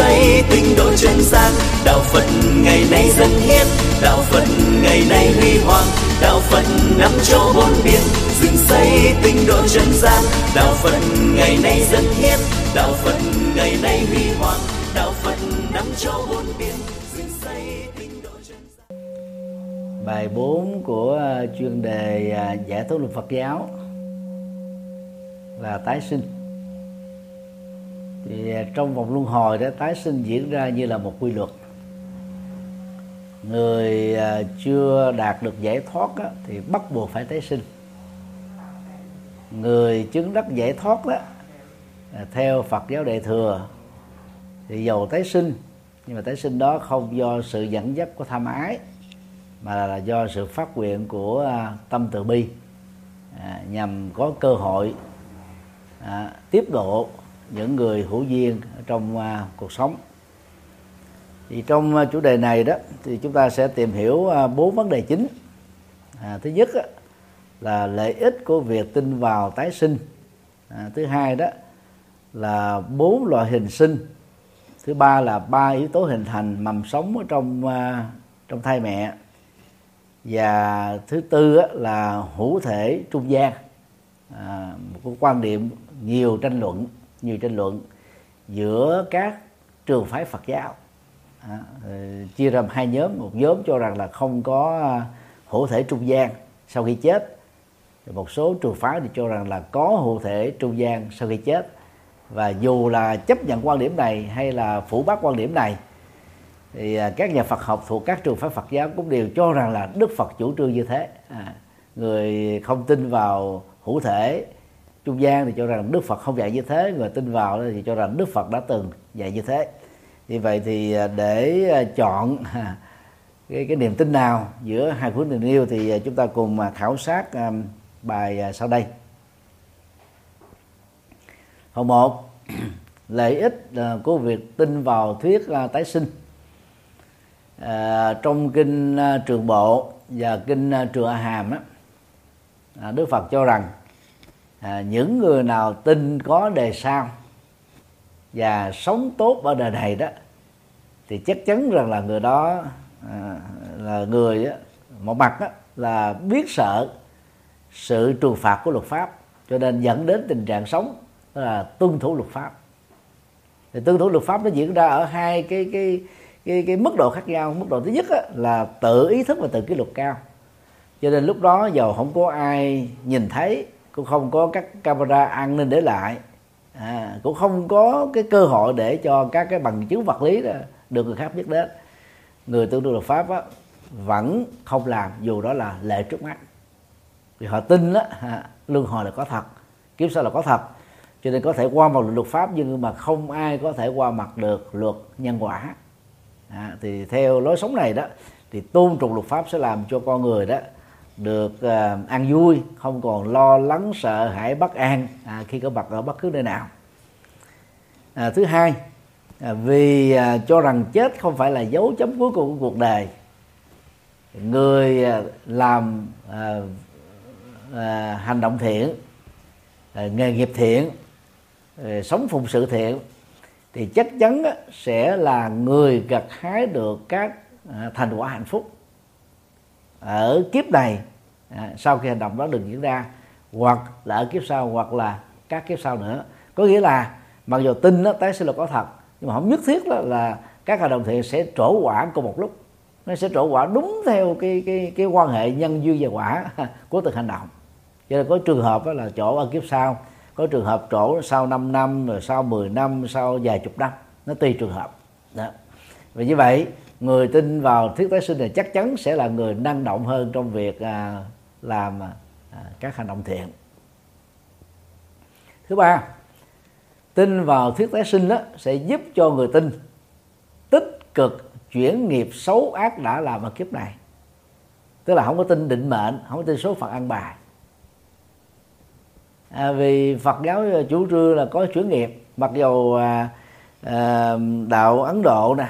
xây tinh độ chân gian đạo phật ngày nay dân hiến. Đạo phật ngày nay huy hoàng. Đạo phật năm châu bốn biển dựng xây tinh độ chân gian đạo phật ngày nay dân hiến. Đạo phật ngày nay huy hoàng. Đạo phật năm châu bốn biển dựng xây tinh độ chân gian bài 4 của ờ, chuyên đề à, giải thoát luật Phật giáo. Là tái sinh thì à, trong vòng luân hồi đã tái sinh diễn ra như là một quy luật. Người à, chưa đạt được giải thoát đó, thì bắt buộc phải tái sinh. Người chứng đắc giải thoát đó à, theo Phật giáo đại thừa thì giàu tái sinh nhưng mà tái sinh đó không do sự dẫn dắt của tham ái mà là do sự phát nguyện của tâm từ bi à, nhằm có cơ hội à, tiếp độ những người hữu duyên trong à, cuộc sống. Thì trong à, chủ đề này đó thì chúng ta sẽ tìm hiểu à, bốn vấn đề chính. À, thứ nhất á, là lợi ích của việc tin vào tái sinh. À, thứ hai đó là bốn loại hình sinh. Thứ ba là ba yếu tố hình thành mầm sống ở trong à, trong thai mẹ. Và thứ tư á, là hữu thể trung gian. À, một quan điểm nhiều tranh luận nhiều tranh luận giữa các trường phái Phật giáo. À, chia ra hai nhóm. Một nhóm cho rằng là không có à, hữu thể trung gian sau khi chết. Một số trường phái thì cho rằng là có hữu thể trung gian sau khi chết. Và dù là chấp nhận quan điểm này hay là phủ bác quan điểm này thì à, các nhà Phật học thuộc các trường phái Phật giáo cũng đều cho rằng là Đức Phật chủ trương như thế. À, người không tin vào hữu thể trung gian thì cho rằng Đức Phật không dạy như thế người tin vào thì cho rằng Đức Phật đã từng dạy như thế. Như vậy thì à, để à, chọn à, cái, cái niềm tin nào giữa hai cuốn tình yêu thì chúng ta cùng khảo sát bài sau đây. Phần một lợi ích của việc tin vào thuyết tái sinh. À, trong kinh trường bộ và kinh trường a hàm đó, đức phật cho rằng à, những người nào tin có đề sao và sống tốt ở đời này đó thì chắc chắn rằng là người đó à, là người á, một mặt á, là biết sợ sự trừng phạt của luật pháp cho nên dẫn đến tình trạng sống là tuân thủ luật pháp. Thì tuân thủ luật pháp nó diễn ra ở hai cái cái cái cái mức độ khác nhau. Mức độ thứ nhất á, là tự ý thức và tự kỷ luật cao. Cho nên lúc đó dầu không có ai nhìn thấy cũng không có các camera an ninh để lại. À, cũng không có cái cơ hội để cho các cái bằng chứng vật lý đó được người khác biết đến. Người tương đương luật pháp đó, vẫn không làm dù đó là lệ trước mắt. Vì họ tin đó, à, luân hồi là có thật kiếp sau là có thật. Cho nên có thể qua mặt luật pháp nhưng mà không ai có thể qua mặt được luật nhân quả. À, thì theo lối sống này đó thì tôn trọng luật pháp sẽ làm cho con người đó được uh, ăn vui không còn lo lắng sợ hãi bất an à, khi có mặt ở bất cứ nơi nào. À, thứ hai à, vì à, cho rằng chết không phải là dấu chấm cuối cùng của cuộc đời. Người à, làm à, à, hành động thiện à, nghề nghiệp thiện à, sống phụng sự thiện thì chắc chắn sẽ là người gặt hái được các à, thành quả hạnh phúc. Ở kiếp này à, sau khi hành động đó được diễn ra hoặc là ở kiếp sau hoặc là các kiếp sau nữa. Có nghĩa là mặc dù tin đó, tái sinh là có thật nhưng mà không nhất thiết đó là các hành động thiện sẽ trổ quả cùng một lúc. Nó sẽ trổ quả đúng theo cái cái cái quan hệ nhân duyên và quả của từng hành động. Cho nên có trường hợp đó là chỗ ở kiếp sau có trường hợp trổ sau 5 năm rồi sau 10 năm sau vài chục năm. Nó tùy trường hợp. Đó. và như vậy người tin vào thuyết tái sinh này chắc chắn sẽ là người năng động hơn trong việc à, làm à, à, các hành động thiện. Thứ ba tin vào thuyết tái sinh đó sẽ giúp cho người tin tích cực chuyển nghiệp xấu ác đã làm ở kiếp này. Tức là không có tin định mệnh không có tin số phận ăn bài. À, vì Phật giáo chủ trương là có chuyển nghiệp mặc dù à, à, đạo Ấn Độ nè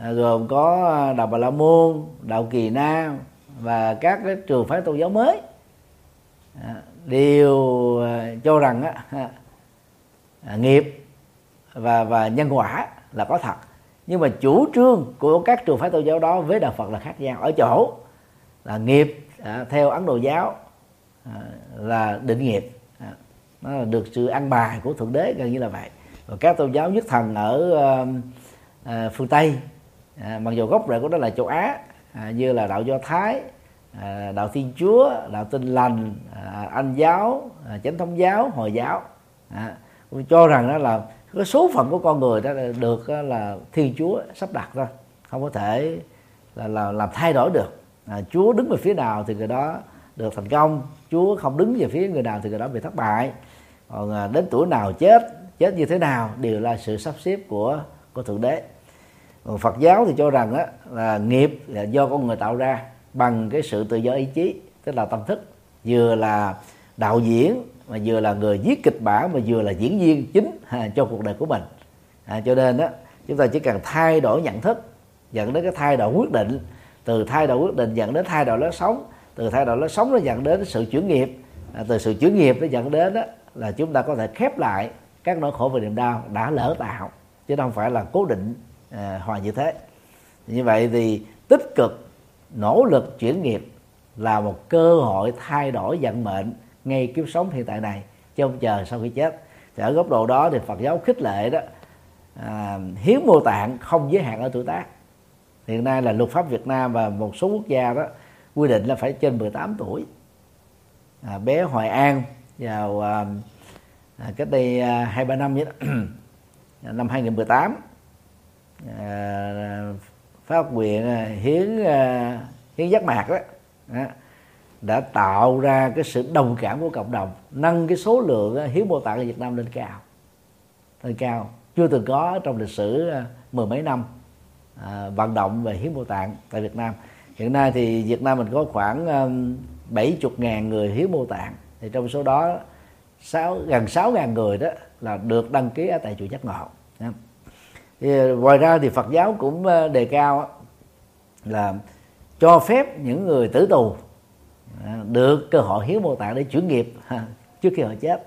à, gồm có à, đạo Bà La Môn đạo Kỳ Na và các cái trường phái tôn giáo mới. À, đều à, cho rằng á, à, nghiệp và và nhân quả là có thật. Nhưng mà chủ trương của các trường phái tôn giáo đó với đạo Phật là khác nhau. Ở chỗ là nghiệp à, theo Ấn Độ giáo à, là định nghiệp. À, nó là được sự ăn bài của thượng đế gần như là vậy. Và các tôn giáo nhất thần ở à, à, phương Tây à, mặc dù gốc rễ của nó là châu Á à, như là đạo Do Thái à, đạo Thiên Chúa đạo Tin lành à, Anh giáo à, Chánh thống giáo Hồi giáo. À, cho rằng đó là cái số phận của con người đó được là thiên chúa sắp đặt thôi. Không có thể là, là làm thay đổi được. À, chúa đứng về phía nào thì người đó được thành công. Chúa không đứng về phía người nào thì người đó bị thất bại. Còn à, đến tuổi nào chết chết như thế nào đều là sự sắp xếp của của thượng đế phật giáo thì cho rằng đó, là nghiệp là do con người tạo ra bằng cái sự tự do ý chí tức là tâm thức. Vừa là đạo diễn mà vừa là người viết kịch bản mà vừa là diễn viên chính à, cho cuộc đời của mình. À, cho nên đó chúng ta chỉ cần thay đổi nhận thức dẫn đến cái thay đổi quyết định. Từ thay đổi quyết định dẫn đến thay đổi lối sống từ thay đổi lối sống nó dẫn đến sự chuyển nghiệp. À, từ sự chuyển nghiệp nó dẫn đến đó là chúng ta có thể khép lại các nỗi khổ và niềm đau đã lỡ tạo chứ không phải là cố định à, như thế. Như vậy thì tích cực nỗ lực chuyển nghiệp là một cơ hội thay đổi vận mệnh ngay kiếp sống hiện tại này chứ không chờ sau khi chết. Thì ở góc độ đó thì Phật giáo khích lệ đó à, hiến mô tạng không giới hạn ở tuổi tác. Hiện nay là luật pháp Việt Nam và một số quốc gia đó quy định là phải trên 18 tuổi. À, bé Hoài An vào à, à, cách đây à, hai ba năm vậy đó. Năm 2018 à, phát nguyện à, hiến à, hiến giác mạc đó đó đã tạo ra cái sự đồng cảm của cộng đồng nâng cái số lượng à, hiến mô tạng ở Việt Nam lên cao lên cao chưa từng có trong lịch sử à, mười mấy năm à, vận động về hiến mô tạng tại Việt Nam. Hiện nay thì Việt Nam mình có khoảng bảy chục ngàn người hiến mô tạng thì trong số đó sáu gần sáu ngàn người đó là được đăng ký ở tại chùa giác ngộ thì ờ, ngoài ra thì Phật giáo cũng ờ, đề cao là cho phép những người tử tù à, được cơ hội hiến mô tạng để chuyển nghiệp trước khi họ chết.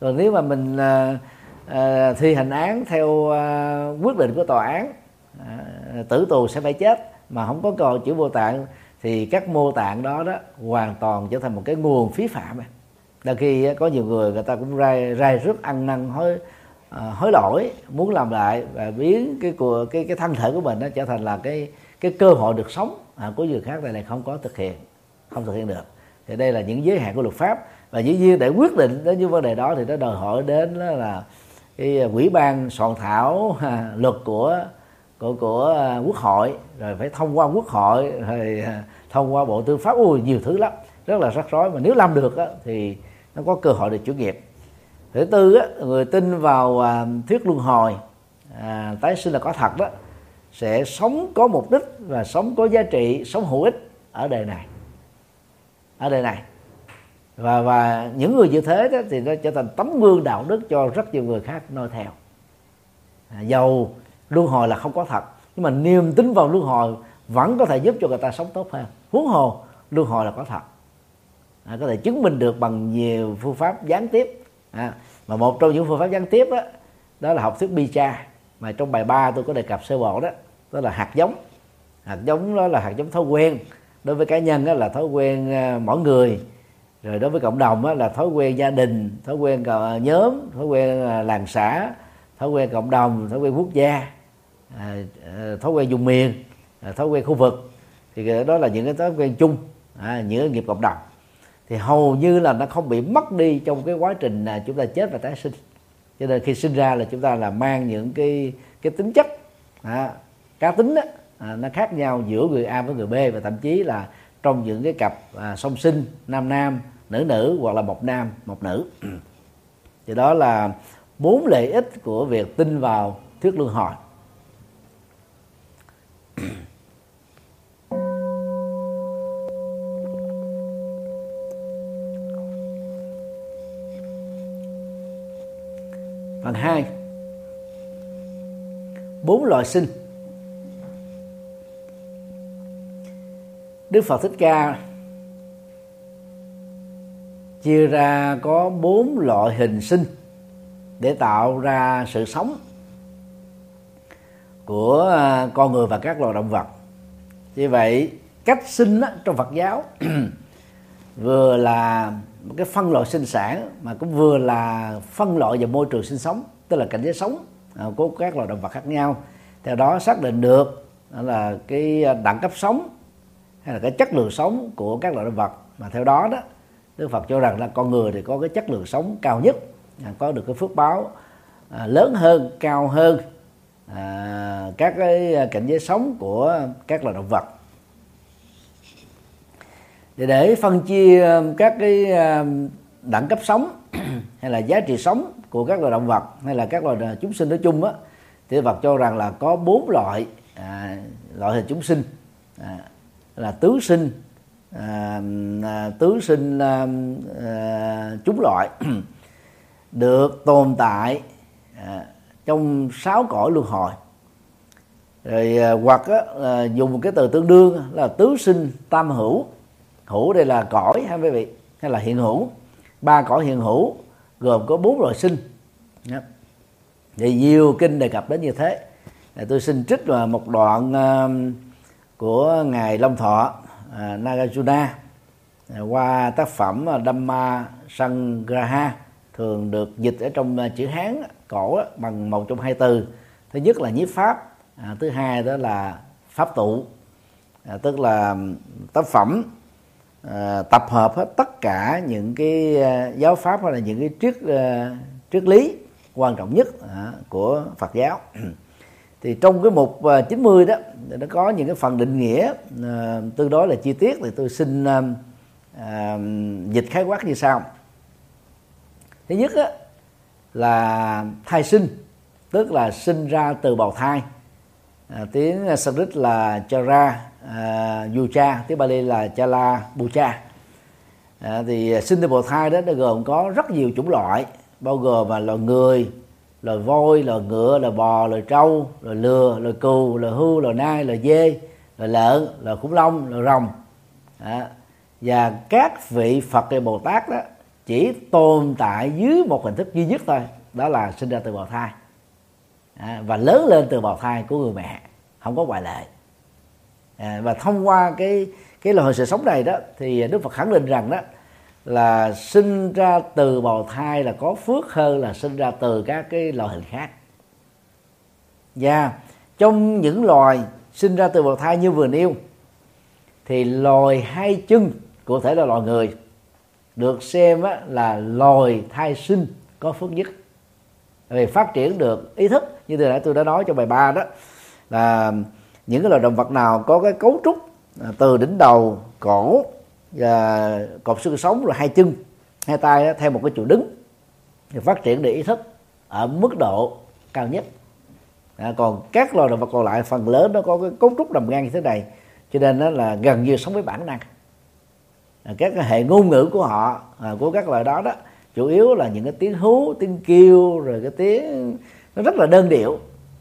Còn nếu mà mình à, à, thi hành án theo à, quyết định của tòa án à, tử tù sẽ phải chết mà không có cơ hội chuyển mô tạng thì các mô tạng đó đó hoàn toàn trở thành một cái nguồn phí phạm đôi khi có nhiều người người ta cũng rai rai rứt ăn năn hối à, hối lỗi muốn làm lại và biến cái của cái cái thân thể của mình nó trở thành là cái cái cơ hội được sống à, của người khác này này không có thực hiện không thực hiện được. Thì đây là những giới hạn của luật pháp và dĩ nhiên để quyết định đến những vấn đề đó thì nó đòi hỏi đến đó là cái à, quỹ ban soạn thảo à, luật của của của à, quốc hội. Rồi phải thông qua quốc hội rồi à, thông qua bộ tư pháp. Ui nhiều thứ lắm rất là rắc rối. Mà nếu làm được á, thì nó có cơ hội được chủ nghiệp thứ tư á, người tin vào à, thuyết luân hồi à, tái sinh là có thật đó sẽ sống có mục đích và sống có giá trị sống hữu ích ở đời này. Ở đời này. Và và những người như thế đó thì nó trở thành tấm gương đạo đức cho rất nhiều người khác noi theo. À, dầu luân hồi là không có thật nhưng mà niềm tin vào luân hồi vẫn có thể giúp cho người ta sống tốt hơn. Huống hồ luân hồi là có thật. À, có thể chứng minh được bằng nhiều phương pháp gián tiếp à, mà một trong những phương pháp gián tiếp đó, đó là học thuyết bi cha mà trong bài 3 tôi có đề cập sơ bộ đó đó là hạt giống. Hạt giống đó là hạt giống thói quen. Đối với cá nhân đó là thói quen ờ, mỗi người. Rồi đối với cộng đồng đó là thói quen gia đình thói quen ờ, nhóm thói quen ờ, làng xã thói quen cộng đồng thói quen quốc gia thói quen vùng miền thói quen khu vực. Thì đó là những cái thói quen chung à, những nghiệp cộng đồng thì hầu như là nó không bị mất đi trong cái quá trình là chúng ta chết và tái sinh. Cho nên khi sinh ra là chúng ta là mang những cái cái tính chất à, cá tính đó, à, nó khác nhau giữa người A với người B và thậm chí là trong những cái cặp à, song sinh nam nam nữ nữ hoặc là một nam một nữ. Thì đó là bốn lợi ích của việc tin vào thuyết luân hồi. Phần hai. Bốn loại sinh. Đức phật thích ca chia ra có bốn loại hình sinh để tạo ra sự sống của à, con người và các loài động vật. Như vậy, cách sinh trong Phật giáo vừa là cái phân loại sinh sản mà cũng vừa là phân loại về môi trường sinh sống, tức là cảnh giới sống à, của các loài động vật khác nhau. Theo đó xác định được là cái đẳng cấp sống hay là cái chất lượng sống của các loài động vật. Mà theo đó đó, Đức Phật cho rằng là con người thì có cái chất lượng sống cao nhất à, có được cái phước báo à, lớn hơn, cao hơn các cái cảnh giới sống của các loài động vật để để phân chia các cái đẳng cấp sống hay là giá trị sống của các loài động vật hay là các loài ờ, chúng sinh nói chung á thì vật cho rằng là có bốn loại à, loại hình chúng sinh. À, là tứ sinh à, à, tứ sinh à, à, chúng loại được tồn tại à, trong sáu cõi luân hồi. Rồi à, hoặc á, à, dùng một cái từ tương đương là tứ sinh tam hữu hữu đây là cõi ha quý vị hay là hiện hữu. Ba cõi hiện hữu gồm có bốn loại sinh. Thì nhiều kinh đề cập đến như thế. Tôi xin trích là một đoạn uh, của ngài Long Thọ uh, Nagarjuna uh, qua tác phẩm uh, Dhamma Sangraha thường được dịch ở trong chữ Hán cổ bằng một trong hai từ. Thứ nhất là nhiếp pháp thứ hai đó là pháp tụ tức là tác phẩm À, tập hợp hết tất cả những cái à, giáo pháp hay là những cái triết à, triết lý quan trọng nhất à, của Phật giáo. Thì trong cái mục 90 đó nó có những cái phần định nghĩa à, tương đối là chi tiết thì tôi xin à, dịch khái quát như sau. Thứ nhất á, là thai sinh tức là sinh ra từ bào thai. À, tiếng Sanskrit là chara à, yucha tiếng Bali là chala bucha à, thì sinh từ bào thai đó nó gồm có rất nhiều chủng loại bao gồm là loài người loài voi loài ngựa loài bò loài trâu loài lừa loài cừu loài hưu loài nai loài dê loài lợn loài khủng long loài rồng. À, và các vị phật hay bồ tát đó chỉ tồn tại dưới một hình thức duy nhất thôi đó là sinh ra từ bào thai. À, và lớn lên từ bào thai của người mẹ không có ngoại lệ à, và thông qua cái cái loài sự sống này đó thì đức phật khẳng định rằng đó là sinh ra từ bào thai là có phước hơn là sinh ra từ các cái loại hình khác. Và trong những loài sinh ra từ bào thai như vừa nêu thì loài hai chân cụ thể là loài người được xem là loài thai sinh có phước nhất. Vì phát triển được ý thức như từ nãy tôi đã nói trong bài ba đó là những cái loài động vật nào có cái cấu trúc à, từ đỉnh đầu cổ và cột xương sống rồi hai chân hai tay theo một cái chiều đứng thì phát triển được ý thức ở mức độ cao nhất. À, còn các loài động vật còn lại phần lớn nó có cái cấu trúc nằm ngang như thế này cho nên nó là gần như sống với bản năng. À, các cái hệ ngôn ngữ của họ à, của các loài đó đó chủ yếu là những cái tiếng hú tiếng kêu rồi cái tiếng nó rất là đơn điệu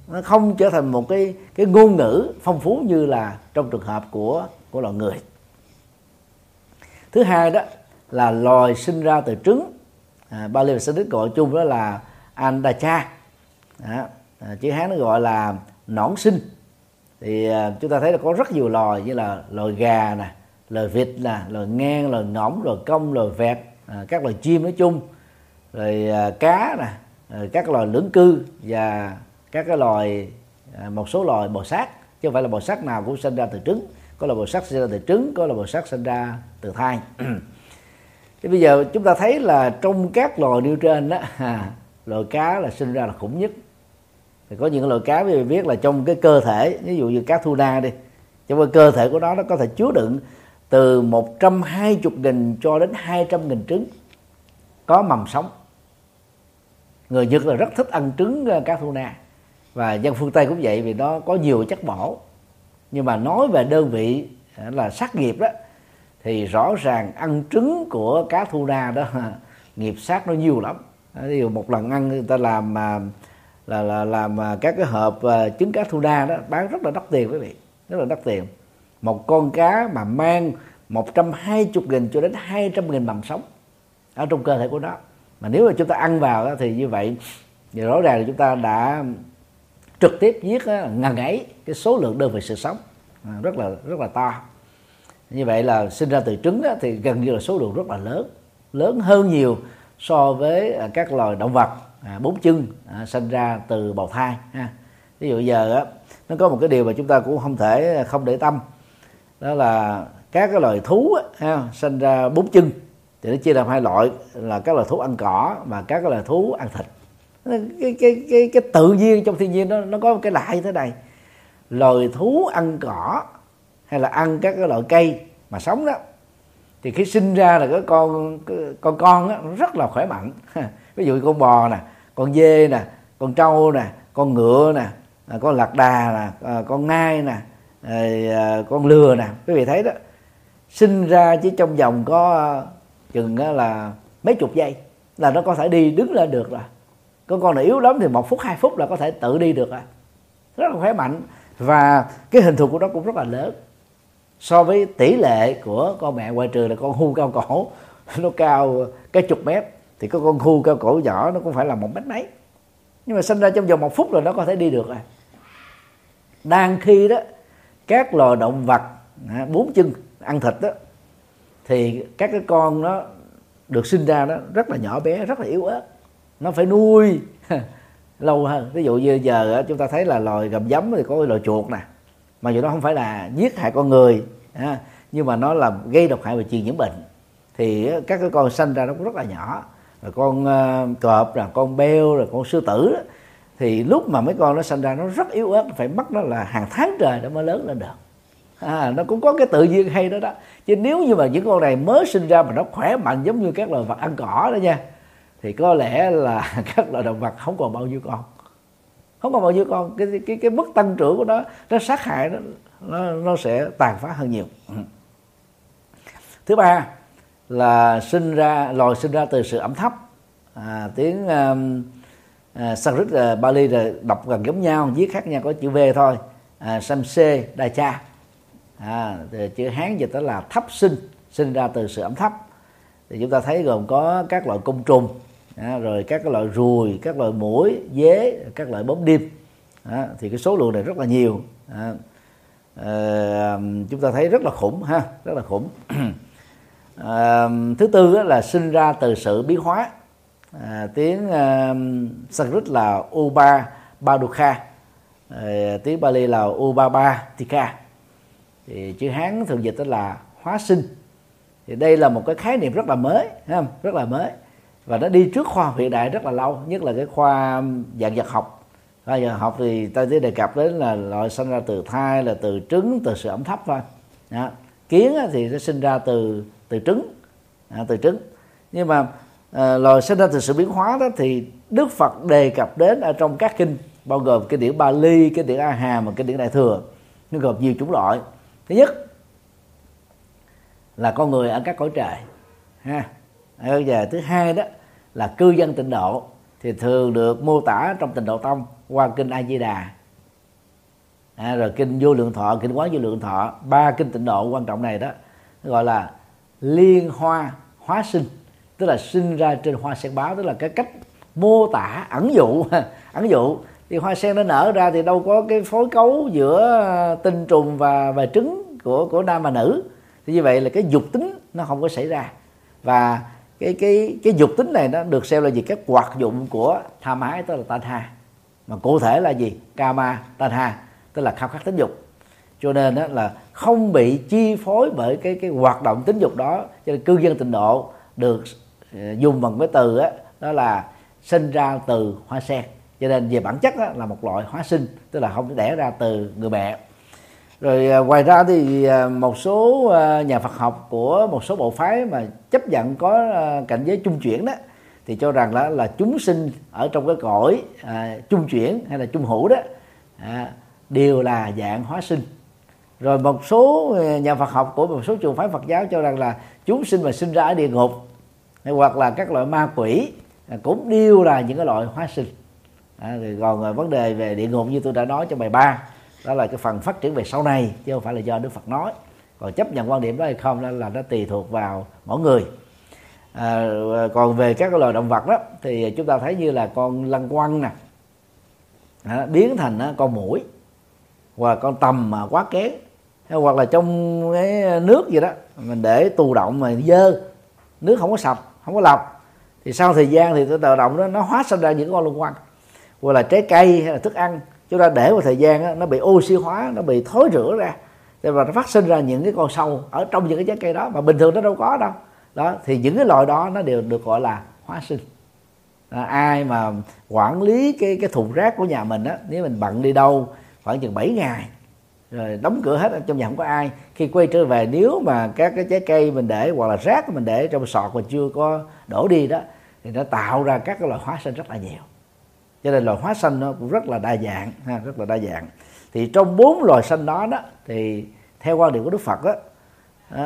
nó không trở thành một cái cái ngôn ngữ phong phú như là trong trường hợp của của loài người. Thứ hai đó là loài sinh ra từ trứng. À, Bali và Sanskrit gọi chung đó là andacha. À, chữ hán nó gọi là nõn sinh. Thì à, chúng ta thấy là có rất nhiều loài như là loài gà nè loài vịt nè loài ngang loài ngỗng loài công loài vẹt à, các loài chim nói chung. Rồi à, cá nè rồi các loài lưỡng cư và các cái loài à, một số loài bò sát chứ không phải là bò sát nào cũng sinh ra từ trứng. Có là bò sát sinh ra từ trứng có là bò sát sinh ra từ thai thì bây giờ chúng ta thấy là trong các loài nêu trên đó à, loài cá là sinh ra là khủng nhất. Thì có những loài cá quý vị biết là trong cái cơ thể ví dụ như cá thu na đi trong cái cơ thể của nó nó có thể chứa đựng từ 120 nghìn cho đến 200 nghìn trứng có mầm sống. Người Nhật là rất thích ăn trứng à, cá thu na và dân phương Tây cũng vậy vì nó có nhiều chất bổ. Nhưng mà nói về đơn vị à, là sát nghiệp đó thì rõ ràng ăn trứng của cá thu na đó nghiệp sát nó nhiều lắm. Ví dụ một lần ăn người ta làm mà là là làm à, các cái hộp à, trứng cá thu na đó bán rất là đắt tiền quý vị rất là đắt tiền. Một con cá mà mang 120 nghìn cho đến 200 nghìn mầm sống ở trong cơ thể của nó. Mà nếu mà chúng ta ăn vào đó, thì như vậy thì rõ ràng là chúng ta đã trực tiếp giết ngần ấy cái số lượng đơn vị sự sống. À, rất là rất là to. Như vậy là sinh ra từ trứng đó, thì gần như là số lượng rất là lớn. Lớn hơn nhiều so với à, các loài động vật à, bốn chân à, sinh ra từ bào thai ha. Ví dụ giờ á nó có một cái điều mà chúng ta cũng không thể không để tâm. Đó là các cái loài thú á, ha, sinh ra bốn chân. Thì nó chia làm hai loại là các loài thú ăn cỏ và các loài thú ăn thịt cái cái cái cái tự nhiên trong thiên nhiên nó nó có một cái lại thế này. Loài thú ăn cỏ hay là ăn các cái loại cây mà sống đó thì khi sinh ra là cái con cái con con đó, nó rất là khỏe mạnh. Ví dụ con bò nè con dê nè con trâu nè con ngựa nè à, con lạc đà nè à, con ngai nè à, con lừa nè. Quý vị thấy đó sinh ra chỉ trong vòng có chừng là mấy chục giây là nó có thể đi đứng lên được rồi con nào yếu lắm thì một phút, hai phút là có thể tự đi được à. Rất là khỏe mạnh. Và cái hình thù của nó cũng rất là lớn. So với tỷ lệ của con mẹ ngoài trừ là con hưu cao cổ, nó cao cái chục mét, thì có con hưu cao cổ nhỏ nó cũng phải là một mét mấy. Nhưng mà sinh ra trong vòng một phút rồi nó có thể đi được à. Đang khi đó, các loài động vật à, bốn chân ăn thịt đó, thì các cái con nó được sinh ra đó, rất là nhỏ bé, rất là yếu ớt nó phải nuôi. Lâu hơn. Ví dụ như giờ chúng ta thấy là loài gầm giấm thì có loài chuột nè. Mà dù nó không phải là giết hại con người nhưng mà nó là gây độc hại và truyền nhiễm bệnh. Thì các cái con sanh ra nó cũng rất là nhỏ. Rồi con ờ, cọp rồi con beo rồi con sư tử thì lúc mà mấy con nó sanh ra nó rất yếu ớt phải mất nó là hàng tháng trời nó mới lớn lên được. À, nó cũng có cái tự nhiên hay đó đó. Chứ nếu như mà những con này mới sinh ra mà nó khỏe mạnh giống như các loài vật ăn cỏ đó nha thì có lẽ là các loài động vật không còn bao nhiêu con. Không còn bao nhiêu con. Cái cái cái mức tăng trưởng của nó nó sát hại nó nó nó sẽ tàn phá hơn nhiều. Ừ. Thứ ba là sinh ra loài sinh ra từ sự ẩm thấp. À, tiếng um, à, Sanskrit uh, Bali là đọc gần giống nhau viết khác nhau có chữ V thôi. À, Samse Dacha à, chữ Hán dịch đó là thấp sinh sinh ra từ sự ẩm thấp. Thì chúng ta thấy gồm có các loại côn trùng à, rồi các cái loại ruồi các loại mũi dế các loại bóng đêm à, thì cái số lượng này rất là nhiều. À, à, chúng ta thấy rất là khủng ha rất là khủng. À, thứ tư là sinh ra từ sự biến hóa. À, tiếng à, Sanskrit là Uba Badukha. À, tiếng Bali là Ubaba Tika thì chữ Hán thường dịch đó là hóa sinh. Thì đây là một cái khái niệm rất là mới ha, rất là mới và nó đi trước khoa học hiện đại rất là lâu nhất là cái khoa dạng vật học. Khoa dạng học thì ta chỉ đề cập đến là loại sinh ra từ thai là từ trứng từ sự ẩm thấp thôi. Đó. kiến thì sẽ sinh ra từ từ trứng. À, từ trứng. Nhưng mà à, loài sinh ra từ sự biến hóa đó thì Đức Phật đề cập đến ở trong các kinh bao gồm cái điển Bali, cái điển A Hàm và cái điển Đại thừa. Nó gồm nhiều chủng loại. Thứ nhất là con người ở các cõi trời ha và thứ hai đó là cư dân tịnh độ thì thường được mô tả trong tịnh độ tông qua kinh a di đà. À, rồi kinh vô lượng thọ kinh quán vô lượng thọ ba kinh tịnh độ quan trọng này đó gọi là liên hoa hóa sinh tức là sinh ra trên hoa sen báo tức là cái cách mô tả ẩn dụ ẩn dụ. Thì hoa sen nó nở ra thì đâu có cái phối cấu giữa tinh trùng và và trứng của của nam và nữ. Thì như vậy là cái dục tính nó không có xảy ra. Và cái cái cái dục tính này nó được xem là gì? Cái hoạt dụng của tham ái tức là tanha. Mà cụ thể là gì? Kama tanha tức là khao khát tính dục. Cho nên đó là không bị chi phối bởi cái cái hoạt động tính dục đó. Cho nên cư dân tịnh độ được ờ, dùng bằng cái từ đó, đó là sinh ra từ hoa sen. Cho nên về bản chất đó, là một loại hóa sinh tức là không đẻ ra từ người mẹ rồi à, ngoài ra thì à, một số à, nhà Phật học của một số bộ phái mà chấp nhận có à, cảnh giới trung chuyển đó thì cho rằng là là chúng sinh ở trong cái cõi à, trung chuyển hay là trung hữu đó à, đều là dạng hóa sinh. Rồi một số à, nhà Phật học của một số trường phái Phật giáo cho rằng là chúng sinh mà sinh ra ở địa ngục hay hoặc là các loại ma quỷ à, cũng đều là những cái loại hóa sinh. À, thì còn vấn đề về địa ngục như tôi đã nói trong bài 3 đó là cái phần phát triển về sau này chứ không phải là do đức phật nói. Còn chấp nhận quan điểm đó hay không đó là nó tùy thuộc vào mỗi người. À, còn về các loài động vật đó thì chúng ta thấy như là con lăng quăng nè. À, biến thành à, con mũi hoặc con tầm mà quá kén. Hoặc là trong cái nước gì đó mình để tù động mà dơ. Nước không có sạch không có lọc. Thì sau thời gian thì tự động đó nó hóa sinh ra những con lăng quăng. Hoặc là trái cây hay là thức ăn chúng ta để một thời gian đó, nó bị oxy hóa nó bị thối rửa ra. Và nó phát sinh ra những cái con sâu ở trong những cái trái cây đó mà bình thường nó đâu có đâu. Đó thì những cái loại đó nó đều được gọi là hóa sinh. À, ai mà quản lý cái cái thùng rác của nhà mình á nếu mình bận đi đâu khoảng chừng 7 ngày rồi đóng cửa hết trong nhà không có ai. Khi quay trở về nếu mà các cái trái cây mình để hoặc là rác mình để trong sọt mà chưa có đổ đi đó thì nó tạo ra các cái loại hóa sinh rất là nhiều cho nên loài hóa sanh nó cũng rất là đa dạng ha, rất là đa dạng. Thì trong bốn loài sanh đó đó thì theo quan điểm của đức phật đó,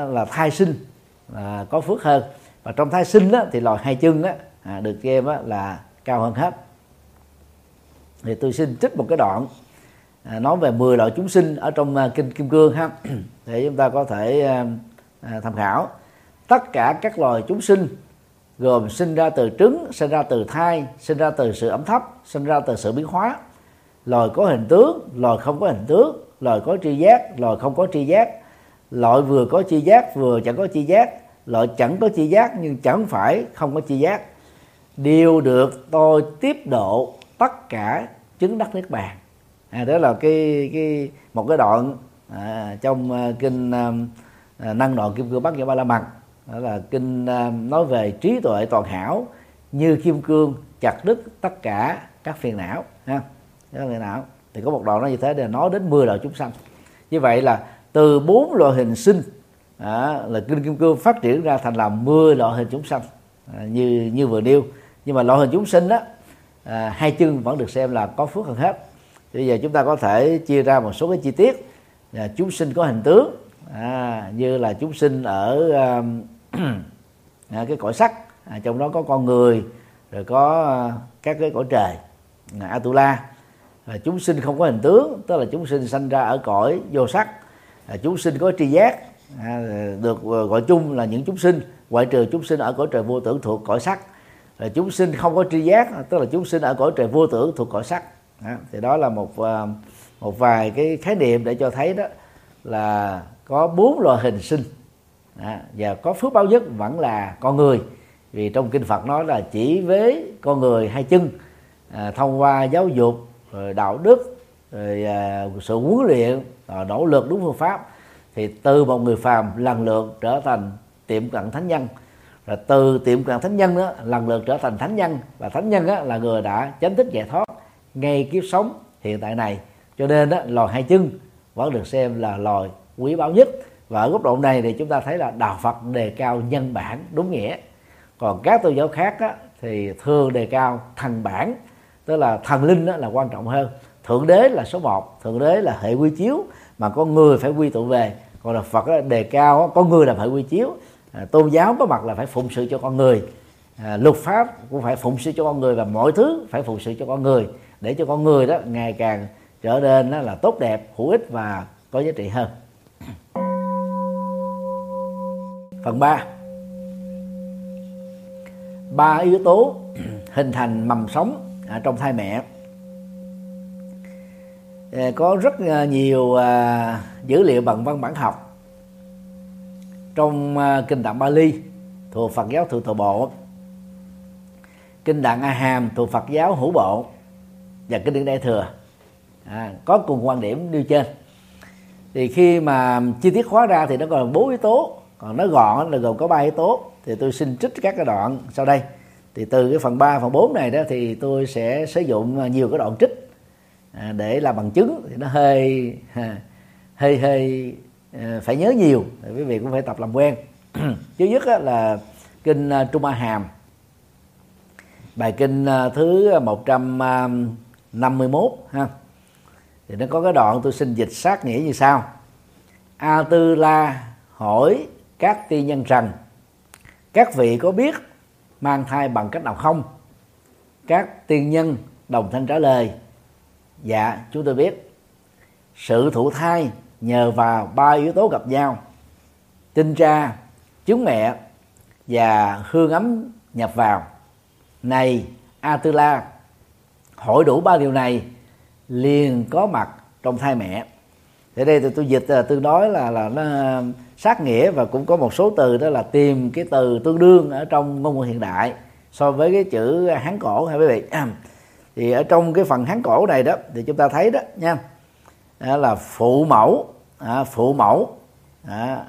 là thai sinh là có phước hơn. Và trong thai sinh đó, thì loài hai chân đó, à, được xem đó, là cao hơn hết. Thì tôi xin trích một cái đoạn à, nói về 10 loại chúng sinh ở trong uh, kinh kim cương ha. Để chúng ta có thể uh, tham khảo. Tất cả các loài chúng sinh gồm sinh ra từ trứng sinh ra từ thai sinh ra từ sự ẩm thấp sinh ra từ sự biến hóa. Loài có hình tướng loài không có hình tướng. Loài có tri giác loài không có tri giác. Loại vừa có tri giác vừa chẳng có tri giác. Loại chẳng có tri giác nhưng chẳng phải không có tri giác. Đều được tôi tiếp độ tất cả chứng đắc niết bàn. À, đó là cái cái một cái đoạn à, trong uh, kinh uh, năng đoạn kim cương bắc và ba la mật đó là kinh à, nói về trí tuệ toàn hảo như kim cương chặt đứt tất cả các phiền não ha. Các phiền não. Thì có một đoạn nó như thế để nói đến 10 loại chúng sanh. Như vậy là từ bốn loại hình sinh à, là kinh kim cương phát triển ra thành là 10 loại hình chúng sanh à, như như vừa nêu. Nhưng mà loại hình chúng sinh đó à, hai chân vẫn được xem là có phước hơn hết. Bây giờ chúng ta có thể chia ra một số cái chi tiết à, chúng sinh có hình tướng à, như là chúng sinh ở à, cái cõi sắc. À, trong đó có con người rồi có à, các cái cõi trời. À, atula. À, chúng sinh không có hình tướng tức là chúng sinh sanh ra ở cõi vô sắc. À, chúng sinh có tri giác. À, được à, gọi chung là những chúng sinh. Ngoại trừ chúng sinh ở cõi trời vô tưởng thuộc cõi sắc. Là chúng sinh không có tri giác tức là chúng sinh ở cõi trời vô tưởng thuộc cõi sắc. À, thì đó là một à, một vài cái khái niệm để cho thấy đó là có bốn loại hình sinh à, và có phước báo nhất vẫn là con người. Vì trong kinh Phật nói là chỉ với con người hai chân à, thông qua giáo dục rồi đạo đức rồi à, sự huấn luyện rồi nỗ lực đúng phương pháp thì từ một người phàm lần lượt trở thành tiệm cận thánh nhân. Rồi từ tiệm cận thánh nhân đó lần lượt trở thành thánh nhân. Và thánh nhân đó là người đã chánh thức giải thoát ngay kiếp sống hiện tại này. Cho nên đó loài hai chân vẫn được xem là loài quý báu nhất và ở góc độ này thì chúng ta thấy là đạo Phật đề cao nhân bản đúng nghĩa. Còn các tôn giáo khác á, thì thường đề cao thần bản tức là thần linh á, là quan trọng hơn. Thượng đế là số một thượng đế là hệ quy chiếu mà con người phải quy tụ về. Còn là phật đề cao con người là phải quy chiếu. À, tôn giáo có mặt là phải phụng sự cho con người. À, luật pháp cũng phải phụng sự cho con người và mọi thứ phải phụng sự cho con người. Để cho con người đó ngày càng trở nên là tốt đẹp hữu ích và có giá trị hơn phần 3 ba yếu tố hình thành mầm sống ở trong thai mẹ. Ờ, có rất ờ, nhiều ờ, dữ liệu bằng văn bản học. Trong kinh tạng Bali thuộc Phật giáo thượng tọa bộ. Kinh tạng A Hàm thuộc Phật giáo hữu bộ. Và kinh điển đại thừa. À, có cùng quan điểm như trên. Thì khi mà chi tiết hóa ra thì nó còn bốn yếu tố còn nó gọn là gồm có ba yếu tố. Thì tôi xin trích các cái đoạn sau đây. Thì từ cái phần 3, phần 4 này đó thì tôi sẽ sử dụng à, nhiều cái đoạn trích à, để làm bằng chứng. Thì nó hơi à, hơi hơi phải nhớ nhiều. Quý vị cũng phải tập làm quen. Thứ nhất là kinh Trung A Hàm. Bài kinh thứ 151 ha. Thì nó có cái đoạn tôi xin dịch sát nghĩa như sau. A Tư La hỏi các tiên nhân rằng các vị có biết mang thai bằng cách nào không? Các tiên nhân đồng thanh trả lời dạ chúng tôi biết. Sự thụ thai nhờ vào ba yếu tố gặp nhau. Tinh tra trứng mẹ và hương ấm nhập vào. Này atula hỏi đủ ba điều này, liền có mặt trong thai mẹ. Thế đây thì tôi dịch là tương đối là là nó sát nghĩa và cũng có một số từ đó là tìm cái từ tương đương ở trong ngôn ngữ hiện đại so với cái chữ hán cổ hay quý vị? Thì ở trong cái phần hán cổ này đó thì chúng ta thấy đó nha. Đó là phụ mẫu à, phụ mẫu à,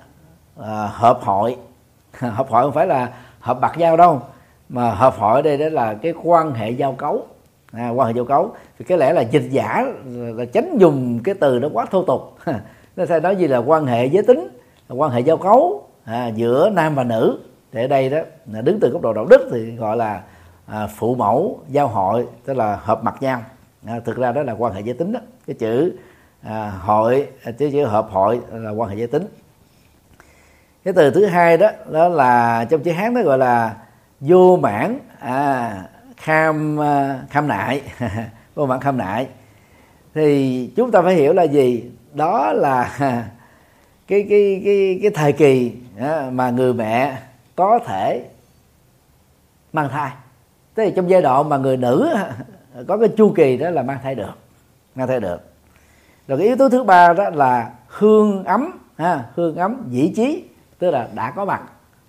à, hợp hội. Hợp hội không phải là hợp bạc giao đâu mà hợp hội đây đó là cái quan hệ giao cấu. À, quan hệ giao cấu. Thì cái lẽ là dịch giả là tránh dùng cái từ đó quá thô tục. Nó sẽ nói gì là quan hệ giới tính quan hệ giao cấu à, giữa nam và nữ. Thì ở đây đó đứng từ góc độ đạo đức thì gọi là à, phụ mẫu giao hội tức là hợp mặt nhau. À, thực ra đó là quan hệ giới tính đó. Cái chữ à, hội à, chữ chữ hợp hội là quan hệ giới tính. Cái từ thứ hai đó đó là trong chữ hán nó gọi là vô mãn à, kham à, kham nại. Vô mãn kham nại. Thì chúng ta phải hiểu là gì? Đó là cái cái cái cái thời kỳ mà người mẹ có thể mang thai. Tức là trong giai đoạn mà người nữ có cái chu kỳ đó là mang thai được mang thai được. Rồi cái yếu tố thứ ba đó là hương ấm ha, hương ấm dĩ trí tức là đã có mặt.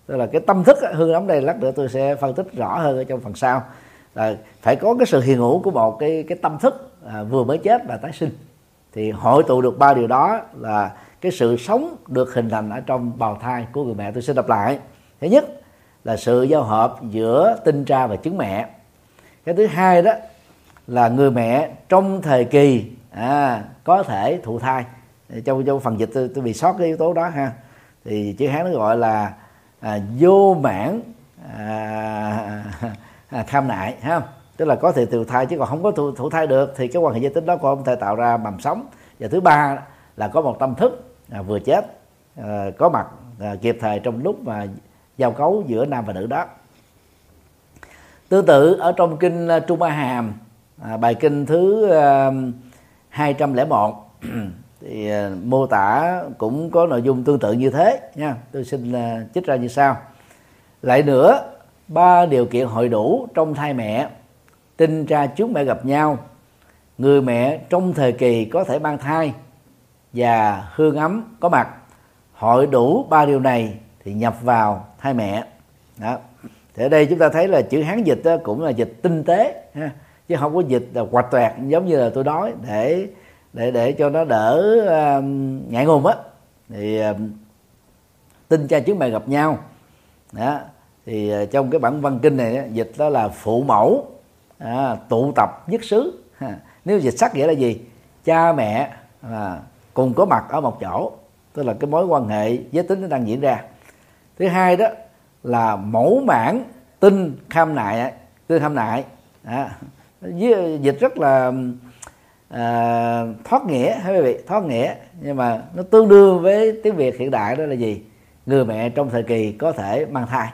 Tức là cái tâm thức hương ấm đây lát nữa tôi sẽ phân tích rõ hơn ở trong phần sau. Là phải có cái sự hiện hữu của một cái cái tâm thức à, vừa mới chết và tái sinh. Thì hội tụ được ba điều đó là cái sự sống được hình thành ở trong bào thai của người mẹ. Tôi sẽ đọc lại. Thứ nhất là sự giao hợp giữa tinh tra và trứng mẹ. Cái thứ hai đó là người mẹ trong thời kỳ à, có thể thụ thai. Trong trong phần dịch tôi, tôi bị sót cái yếu tố đó ha. Thì chữ hán nó gọi là à, vô mãn à, à, tham nại ha. Tức là có thể thụ thai chứ còn không có thụ, thụ thai được. Thì cái quan hệ giới tính đó cũng không thể tạo ra mầm sống. Và thứ ba là có một tâm thức à, vừa chết à, có mặt à, kịp thời trong lúc mà giao cấu giữa nam và nữ đó. Tương tự ở trong kinh à, Trung A Hàm à, bài kinh thứ à, 201 thì à, mô tả cũng có nội dung tương tự như thế nha. Tôi xin à, trích ra như sau. Lại nữa ba điều kiện hội đủ trong thai mẹ tinh tra trước mẹ gặp nhau. Người mẹ trong thời kỳ có thể mang thai và hương ấm có mặt. Hội đủ ba điều này thì nhập vào thai mẹ. Đó. Thì ở đây chúng ta thấy là chữ hán dịch đó cũng là dịch tinh tế ha chứ không có dịch là quạch toẹt giống như là tôi nói để để để cho nó đỡ uh, ngại ngùng á. Thì um, uh, tinh cha trước mẹ gặp nhau. Đó. Thì uh, trong cái bản văn kinh này dịch đó là phụ mẫu à, tụ tập nhất xứ ha. nếu dịch sắc nghĩa là gì? Cha mẹ à, cùng có mặt ở một chỗ tức là cái mối quan hệ giới tính nó đang diễn ra. Thứ hai đó là mẫu mãn tinh kham nại tinh kham nại. À, dịch rất là à, thoát nghĩa hay quý vị thoát nghĩa. Nhưng mà nó tương đương với tiếng việt hiện đại đó là gì? Người mẹ trong thời kỳ có thể mang thai.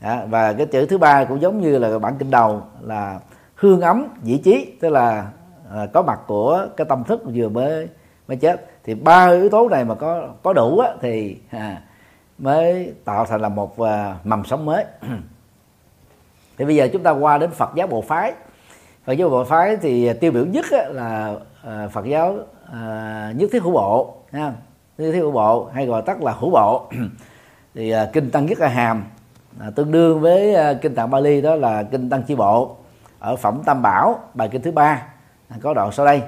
À, và cái chữ thứ ba cũng giống như là bản kinh đầu là hương ấm dĩ trí tức là à, có mặt của cái tâm thức vừa mới mới chết. Thì ba yếu tố này mà có có đủ á, thì à, mới tạo thành là một à, mầm sống mới. Thì bây giờ chúng ta qua đến Phật giáo bộ phái. Phật giáo bộ phái thì tiêu biểu nhất á, là à, Phật giáo à, nhất thiết hữu bộ ha. Nhất thiết hữu bộ hay gọi tắt là hữu bộ. Thì à, kinh tăng nhất là hàm à, tương đương với à, kinh tạng Bali đó là kinh tăng chi bộ ở phẩm tam bảo bài kinh thứ ba. À, có đoạn sau đây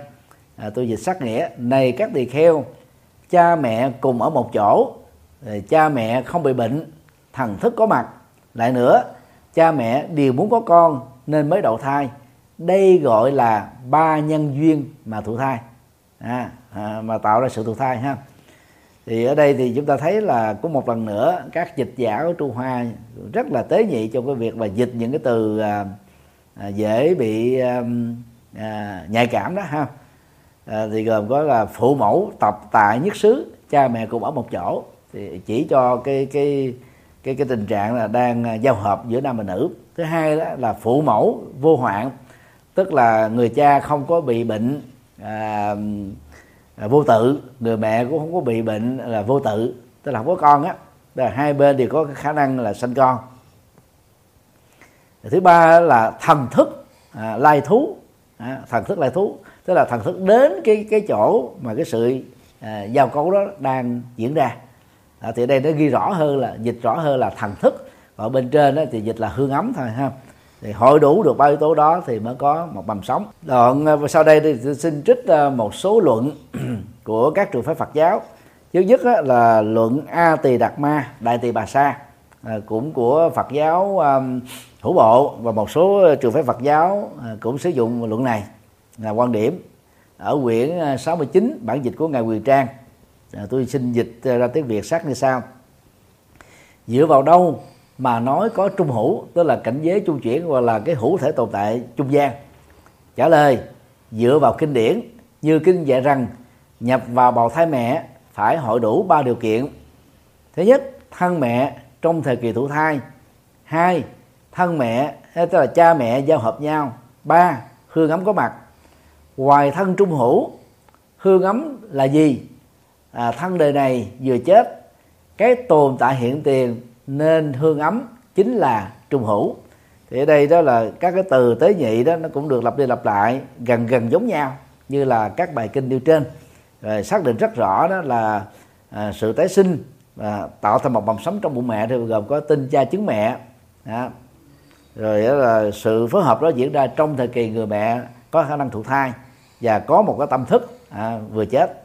à, tôi dịch sắc nghĩa này các tỳ kheo cha mẹ cùng ở một chỗ cha mẹ không bị bệnh thần thức có mặt. Lại nữa cha mẹ đều muốn có con nên mới đậu thai. Đây gọi là ba nhân duyên mà thụ thai. À, à, mà tạo ra sự thụ thai ha. Thì ở đây thì chúng ta thấy là có một lần nữa các dịch giả của Trung Hoa rất là tế nhị trong cái việc mà dịch những cái từ à, à, dễ bị à, à, nhạy cảm đó ha à, thì gồm có là phụ mẫu tập tại nhất xứ cha mẹ cùng ở một chỗ. Thì chỉ cho cái cái cái cái tình trạng là đang à, giao hợp giữa nam và nữ. Thứ hai đó là phụ mẫu vô hoạn tức là người cha không có bị bệnh à, à, vô tự. Người mẹ cũng không có bị bệnh là vô tự tức là không có con á. Là hai bên đều có khả năng là sanh con. Thứ ba là thần thức à, lai thú. À, thần thức lai thú tức là thần thức đến cái cái chỗ mà cái sự à, giao cấu đó đang diễn ra. À, thì đây nó ghi rõ hơn là dịch rõ hơn là thần thức. Ở bên trên đó thì dịch là hương ấm thôi ha. Thì hội đủ được ba yếu tố đó thì mới có một mầm sống đoạn à, sau đây thì xin trích à, một số luận của các trường phái Phật giáo. Thứ nhất là luận A Tỳ Đạt Ma Đại Tỳ Bà Sa à, cũng của Phật giáo hữu bộ. Và một số trường phái Phật giáo cũng sử dụng luận này là quan điểm ở quyển ờ, 69 bản dịch của ngài Quỳ Trang. À, tôi xin dịch ờ, ra tiếng Việt sát như sau. Dựa vào đâu mà nói có trung hữu, tức là cảnh giới trung chuyển hoặc là cái hữu thể tồn tại trung gian? Trả lời, dựa vào kinh điển, như kinh dạy rằng, nhập vào bào thai mẹ phải hội đủ ba điều kiện. Thứ nhất, thân mẹ trong thời kỳ thụ thai. Hai, thân mẹ ờ, tức là cha mẹ giao hợp nhau. Ba, hương ấm có mặt hoài thân trung hữu hương ấm là gì? À, thân đời này vừa chết cái tồn tại hiện tiền nên hương ấm chính là trung hữu. Thì ở đây đó là các cái từ tế nhị đó nó cũng được lặp đi lặp lại gần gần giống nhau như là các bài kinh nêu trên. Rồi xác định rất rõ đó là à, sự tái sinh à, tạo thành một mầm sống trong bụng mẹ thì gồm có tinh cha trứng mẹ. Đó. rồi đó là sự phối hợp đó diễn ra trong thời kỳ người mẹ có khả năng thụ thai và có một cái tâm thức à, vừa chết.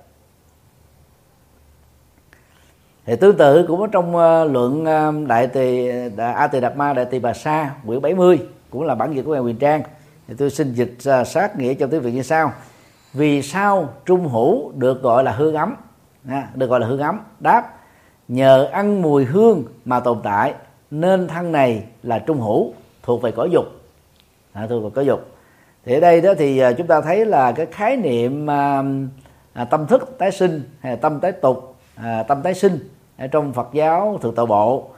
Thì tương tự cũng ở trong uh, luận uh, đại tỳ a tỳ đạt ma đại tỳ bà sa quyển 70 cũng là bản dịch của ngài quyền trang. Thì tôi xin dịch uh, sát nghĩa trong tiếng việt như sau. Vì sao trung hữu được gọi là hương ấm? À, được gọi là hương ấm? Đáp nhờ ăn mùi hương mà tồn tại nên thân này là trung hữu thuộc về cõi dục. À, thuộc về cõi dục thì ở đây đó thì à, chúng ta thấy là cái khái niệm à, à, tâm thức tái sinh hay là tâm tái tục à, tâm tái sinh trong Phật giáo thượng tọa bộ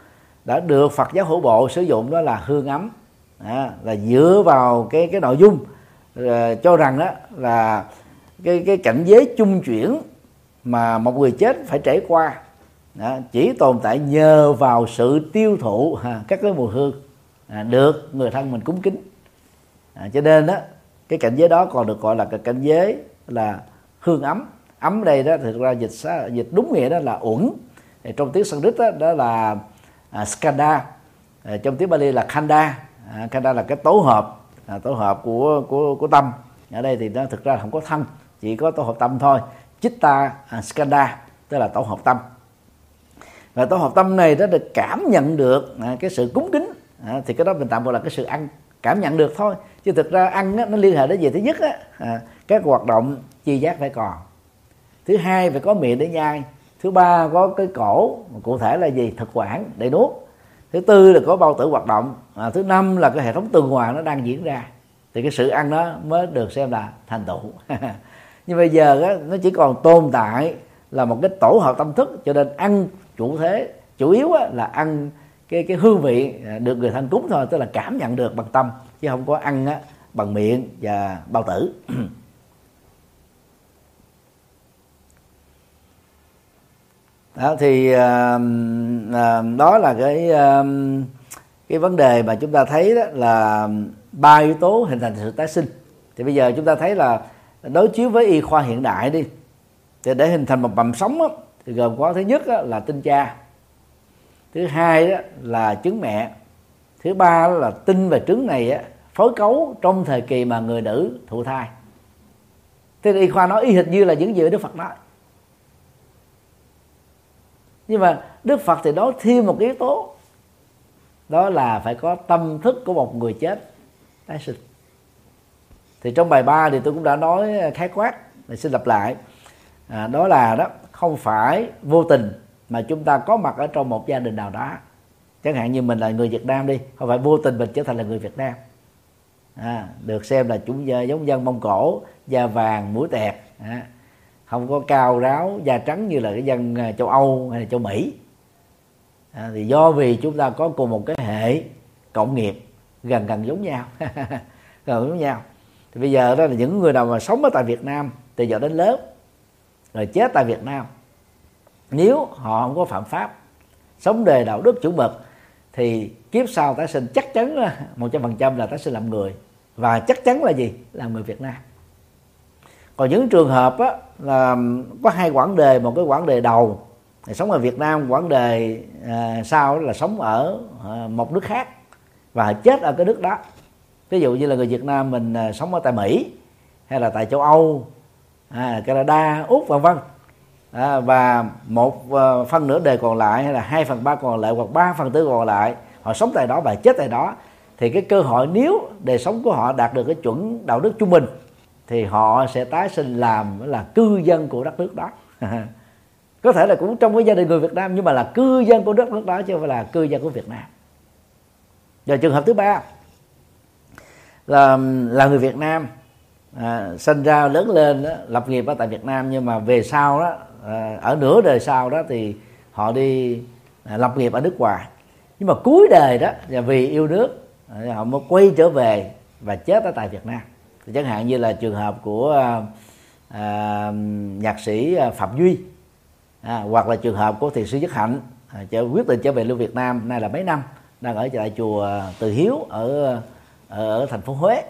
đã được Phật giáo hữu bộ sử dụng đó là hương ấm. À, là dựa vào cái cái nội dung à, cho rằng đó là cái cái cảnh giới chung chuyển mà một người chết phải trải qua. Đó, chỉ tồn tại nhờ vào sự tiêu thụ à, các cái mùi hương. À, được người thân mình cúng kính. À, cho nên đó cái cảnh giới đó còn được gọi là cái cảnh giới là hương ấm. Ấm đây đó thực ra dịch dịch đúng nghĩa đó là uẩn. Trong tiếng Sanskrit đó, đó là à, skanda. À, trong tiếng Bali là khanda. À, khanda là cái tổ hợp à, tổ hợp của của của tâm. Ở đây thì nó thực ra không có thân chỉ có tổ hợp tâm thôi. Chitta à, skanda tức là tổ hợp tâm. Và tổ hợp tâm này đó được cảm nhận được à, cái sự cúng kính. À, thì cái đó mình tạm gọi là cái sự ăn cảm nhận được thôi. Chứ thực ra ăn á, nó liên hệ đến gì thứ nhất á, à, các hoạt động chi giác phải còn. Thứ hai phải có miệng để nhai. Thứ ba có cái cổ cụ thể là gì? Thực quản để nuốt. Thứ tư là có bao tử hoạt động. À, thứ năm là cái hệ thống tuần hoàn nó đang diễn ra. Thì cái sự ăn đó mới được xem là thành tựu. Nhưng bây giờ á, nó chỉ còn tồn tại là một cái tổ hợp tâm thức. Cho nên ăn chủ thế chủ yếu á, là ăn cái cái hương vị à, được người thân cúng thôi tức là cảm nhận được bằng tâm chứ không có ăn á, bằng miệng và bao tử. Đó thì uh, uh, đó là cái uh, cái vấn đề mà chúng ta thấy đó là ba yếu tố hình thành sự tái sinh. Thì bây giờ chúng ta thấy là đối chiếu với y khoa hiện đại đi thì để hình thành một mầm sống đó, thì gồm có thứ nhất đó là tinh cha thứ hai đó là trứng mẹ. Thứ ba đó là tinh và trứng này á, phối cấu trong thời kỳ mà người nữ thụ thai. Thế y khoa nói y hệt như là những gì đức phật nói. Nhưng mà đức phật thì nói thêm một yếu tố đó là phải có tâm thức của một người chết tái sinh. Thì trong bài 3 thì tôi cũng đã nói khái quát mình xin lặp lại. À, đó là đó không phải vô tình mà chúng ta có mặt ở trong một gia đình nào đó. Chẳng hạn như mình là người Việt Nam đi không phải vô tình mình trở thành là người Việt Nam. À, được xem là chúng giống dân Mông Cổ da vàng mũi tẹt à, không có cao ráo da trắng như là cái dân à, châu Âu hay là châu Mỹ. À, thì do vì chúng ta có cùng một cái hệ cộng nghiệp gần gần giống nhau gần giống nhau. Thì bây giờ đó là những người nào mà sống ở tại Việt Nam từ giờ đến lớn rồi chết tại Việt Nam nếu họ không có phạm pháp sống đề đạo đức chủ mực thì kiếp sau tái sinh chắc chắn một trăm phần trăm là tái sinh làm người. Và chắc chắn là gì? Làm người Việt Nam. Còn những trường hợp á, là có hai quãng đề một cái quãng đề đầu thì sống ở Việt Nam quãng đề à, sau là sống ở à, một nước khác và chết ở cái nước đó. Ví dụ như là người Việt Nam mình à, sống ở tại Mỹ hay là tại châu Âu à, Canada úc vân vân à, và một ờ, uh, phân nửa đề còn lại hay là hai phần ba còn lại hoặc ba phần tư còn lại họ sống tại đó và chết tại đó thì cái cơ hội nếu đời sống của họ đạt được cái chuẩn đạo đức trung bình thì họ sẽ tái sinh làm là cư dân của đất nước đó. Có thể là cũng trong cái gia đình người Việt Nam nhưng mà là cư dân của đất nước đó chứ không phải là cư dân của Việt Nam. Rồi trường hợp thứ ba là là người Việt Nam à, sinh ra lớn lên đó, lập nghiệp ở tại Việt Nam nhưng mà về sau đó à, ở nửa đời sau đó thì họ đi à, lập nghiệp ở nước ngoài. Nhưng mà cuối đời đó là vì yêu nước à, họ mới quay trở về và chết ở tại Việt Nam. Thì chẳng hạn như là trường hợp của à, à, nhạc sĩ à, Phạm Duy à, hoặc là trường hợp của thiền sư Nhất Hạnh à, quyết định trở về lưu Việt Nam nay là mấy năm đang ở tại chùa à, Từ Hiếu ở ở, ở thành phố Huế.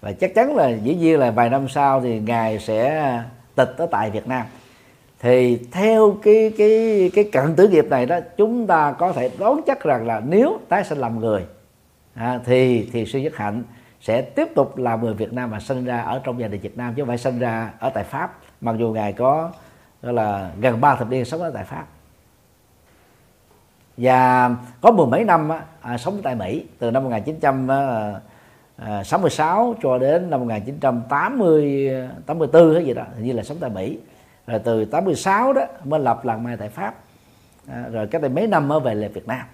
Và chắc chắn là dĩ nhiên là vài năm sau thì ngài sẽ à, tịch ở tại Việt Nam thì theo cái cái cái cận tử nghiệp này đó chúng ta có thể đoán chắc rằng là nếu tái sinh làm người à, thì thì sư nhất hạnh sẽ tiếp tục là người Việt Nam và sinh ra ở trong gia đình Việt Nam chứ không phải sinh ra ở tại Pháp mặc dù ngài có gọi là gần ba thập niên sống ở tại Pháp. Và có mười mấy năm à, sống tại Mỹ từ năm 1966 à, à, cho đến năm 1980 84 hay gì đó hình như là sống tại Mỹ rồi từ 86 đó mới lập làng mai tại Pháp. À, rồi cách đây mấy năm mới về lại Việt Nam.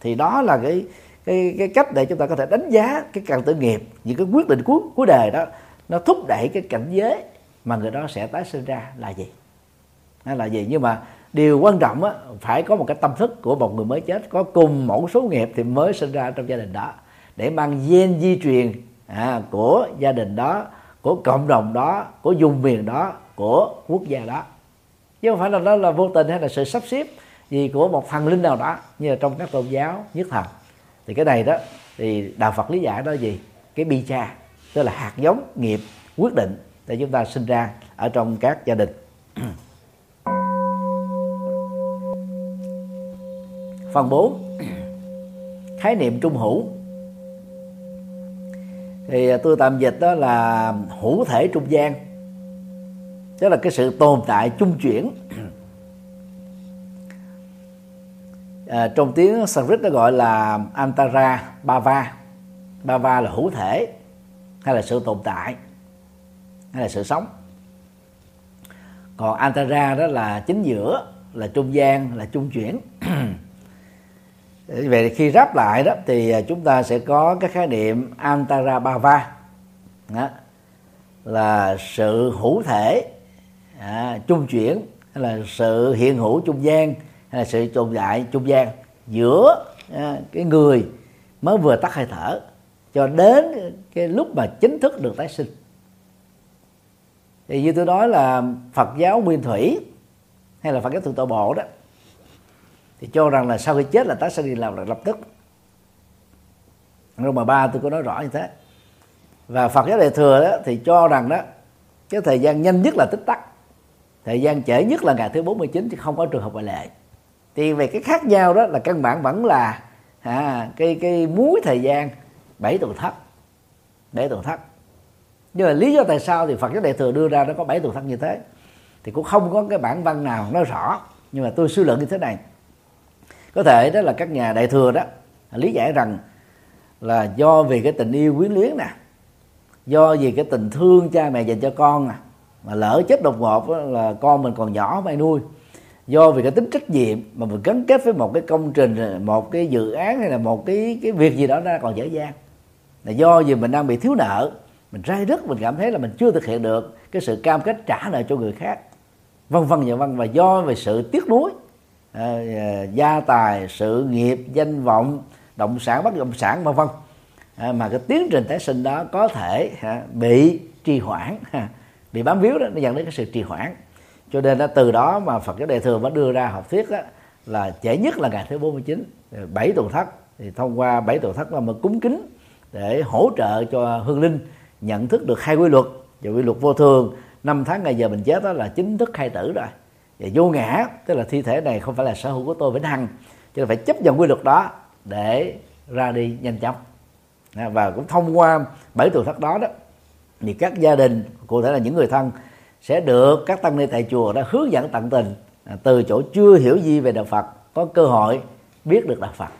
Thì đó là cái cái cái cách để chúng ta có thể đánh giá cái cần tử nghiệp những cái quyết định cuối cuối đời đó nó thúc đẩy cái cảnh giới mà người đó sẽ tái sinh ra là gì. Hay là gì? Nhưng mà điều quan trọng á, phải có một cái tâm thức của một người mới chết có cùng mẫu số nghiệp thì mới sinh ra trong gia đình đó để mang gen di truyền à, của gia đình đó của cộng đồng đó của vùng miền đó của quốc gia đó. Chứ không phải là đó là vô tình hay là sự sắp xếp gì của một thần linh nào đó, như là trong các tôn giáo nhất thần. Thì cái này đó, thì đạo Phật lý giải đó gì? Cái bi cha, tức là hạt giống nghiệp quyết định để chúng ta sinh ra ở trong các gia đình. Phần 4 khái niệm trung hữu. Thì à, tôi tạm dịch đó là hữu thể trung gian tức là cái sự tồn tại chung chuyển. À, trong tiếng Sanskrit nó gọi là antara bava bava là hữu thể hay là sự tồn tại hay là sự sống. Còn antara đó là chính giữa là trung gian là trung chuyển. Về khi ráp lại đó thì à, chúng ta sẽ có cái khái niệm antara bava đó, là sự hữu thể à, trung chuyển hay là sự hiện hữu trung gian hay là sự tồn tại trung gian giữa à, cái người mới vừa tắt hơi thở cho đến cái lúc mà chính thức được tái sinh. Thì như tôi nói là Phật giáo Nguyên Thủy hay là Phật giáo Thượng Tọa Bộ đó thì cho rằng là sau khi chết là tái sinh đi làm lập tức. Nhưng mà ba tôi có nói rõ như thế. Và Phật giáo Đại thừa đó thì cho rằng đó cái thời gian nhanh nhất là tích tắc thời gian trễ nhất là ngày thứ 49 thì không có trường hợp ngoại lệ. Thì về cái khác nhau đó là căn bản vẫn là à, cái cái muối thời gian bảy tuần thất bảy tuần thất. Nhưng mà lý do tại sao thì Phật giáo Đại thừa đưa ra nó có bảy tuần thất như thế thì cũng không có cái bản văn nào nói rõ. Nhưng mà tôi suy luận như thế này. Có thể đó là các nhà đại thừa đó lý giải rằng là do vì cái tình yêu quyến luyến nè do vì cái tình thương cha mẹ dành cho con nè mà lỡ chết đột ngột là con mình còn nhỏ mày nuôi. Do vì cái tính trách nhiệm mà mình gắn kết với một cái công trình một cái dự án hay là một cái cái việc gì đó nó còn dễ dàng là do vì mình đang bị thiếu nợ mình rai rất mình cảm thấy là mình chưa thực hiện được cái sự cam kết trả nợ cho người khác. Vân vân và vân và do về sự tiếc nuối à, à gia tài sự nghiệp danh vọng động sản bất động sản vân vân. À, mà cái tiến trình tái sinh đó có thể à, bị trì hoãn à, bị bám víu đó nó dẫn đến cái sự trì hoãn. Cho nên đó, từ đó mà Phật giáo đại thừa mới đưa ra học thuyết đó, là trễ nhất là ngày thứ 49 bảy tuần thất. Thì thông qua bảy tuần thất là mà cúng kính để hỗ trợ cho hương linh nhận thức được hai quy luật. Và quy luật vô thường năm tháng ngày giờ mình chết đó là chính thức khai tử rồi. Và vô ngã tức là thi thể này không phải là sở hữu của tôi vĩnh hằng. Cho nên phải chấp nhận quy luật đó để ra đi nhanh chóng. À, và cũng thông qua bảy tuần thất đó đó thì các gia đình cụ thể là những người thân sẽ được các tăng ni tại chùa đã hướng dẫn tận tình à, từ chỗ chưa hiểu gì về đạo Phật có cơ hội biết được đạo Phật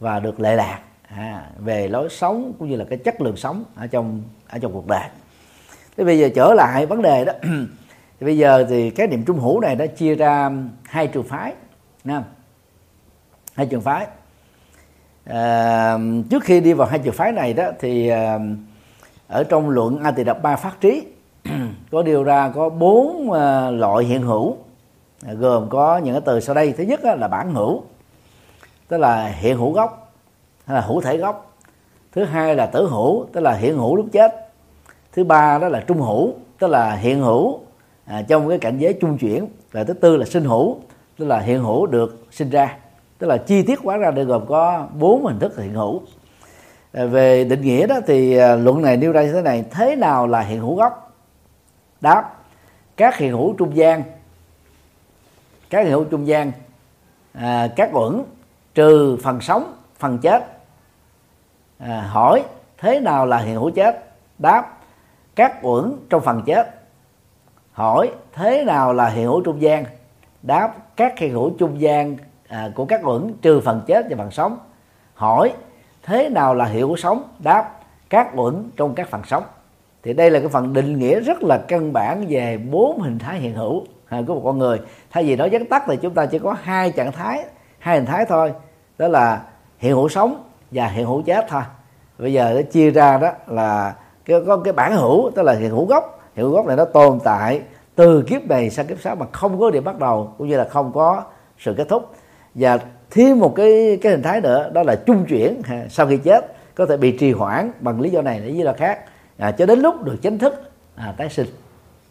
và được lệ lạc à, về lối sống cũng như là cái chất lượng sống ở trong ở trong cuộc đời. Thế bây giờ trở lại vấn đề đó. Thì bây giờ thì cái niệm trung hữu này đã chia ra hai trường phái nha. Hai trường phái. À, trước khi đi vào hai trường phái này đó thì à, ở trong luận a tỳ đập ba phát trí có điều ra có bốn ờ, loại hiện hữu. Gồm có những cái từ sau đây. Thứ nhất là bản hữu tức là hiện hữu gốc hay là hữu thể gốc. Thứ hai là tử hữu tức là hiện hữu lúc chết. Thứ ba đó là trung hữu tức là hiện hữu à, trong cái cảnh giới trung chuyển. Và thứ tư là sinh hữu tức là hiện hữu được sinh ra. Tức là chi tiết hóa ra được gồm có bốn hình thức hiện hữu. À, về định nghĩa đó thì à, luận này nêu ra như thế này thế nào là hiện hữu gốc? Đáp các hiện hữu trung gian. Các hiện hữu trung gian à, các uẩn trừ phần sống phần chết. À, hỏi thế nào là hiện hữu chết? Đáp các uẩn trong phần chết. Hỏi thế nào là hiện hữu trung gian? Đáp các hiện hữu trung gian à, của các uẩn trừ phần chết và phần sống. Hỏi thế nào là hiệu sống đáp, các uẩn trong các phần sống thì đây là cái phần định nghĩa rất là căn bản về bốn hình thái hiện hữu à, của một con người. Thay vì nói vắn tắt thì chúng ta chỉ có hai trạng thái, hai hình thái thôi. Đó là hiện hữu sống và hiện hữu chết thôi. Bây giờ nó chia ra đó là cái, có cái bản hữu, tức là hiện hữu gốc. Hiện hữu gốc này nó tồn tại từ kiếp này sang kiếp sau mà không có điểm bắt đầu, cũng như là không có sự kết thúc. Và thêm một cái cái hình thái nữa đó là trung chuyển. Sau khi chết có thể bị trì hoãn bằng lý do này lý do khác. À, cho đến lúc được chính thức à, tái sinh.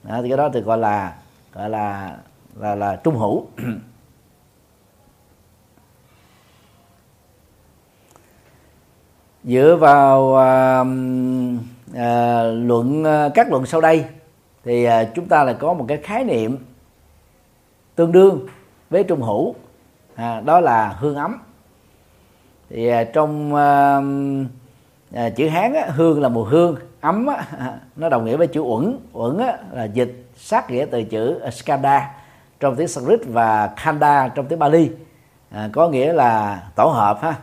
À, thì cái đó thì gọi là gọi là là là trung hữu. Dựa vào à, à, luận à, các luận sau đây thì à, chúng ta là có một cái khái niệm tương đương với trung hữu à, đó là hương ấm. Thì à, trong à, à, chữ hán á, hương là mùi hương ấm á, nó đồng nghĩa với chữ uẩn. Uẩn á, là dịch sát nghĩa từ chữ skanda trong tiếng Sanskrit và khanda trong tiếng Bali. À, có nghĩa là tổ hợp ha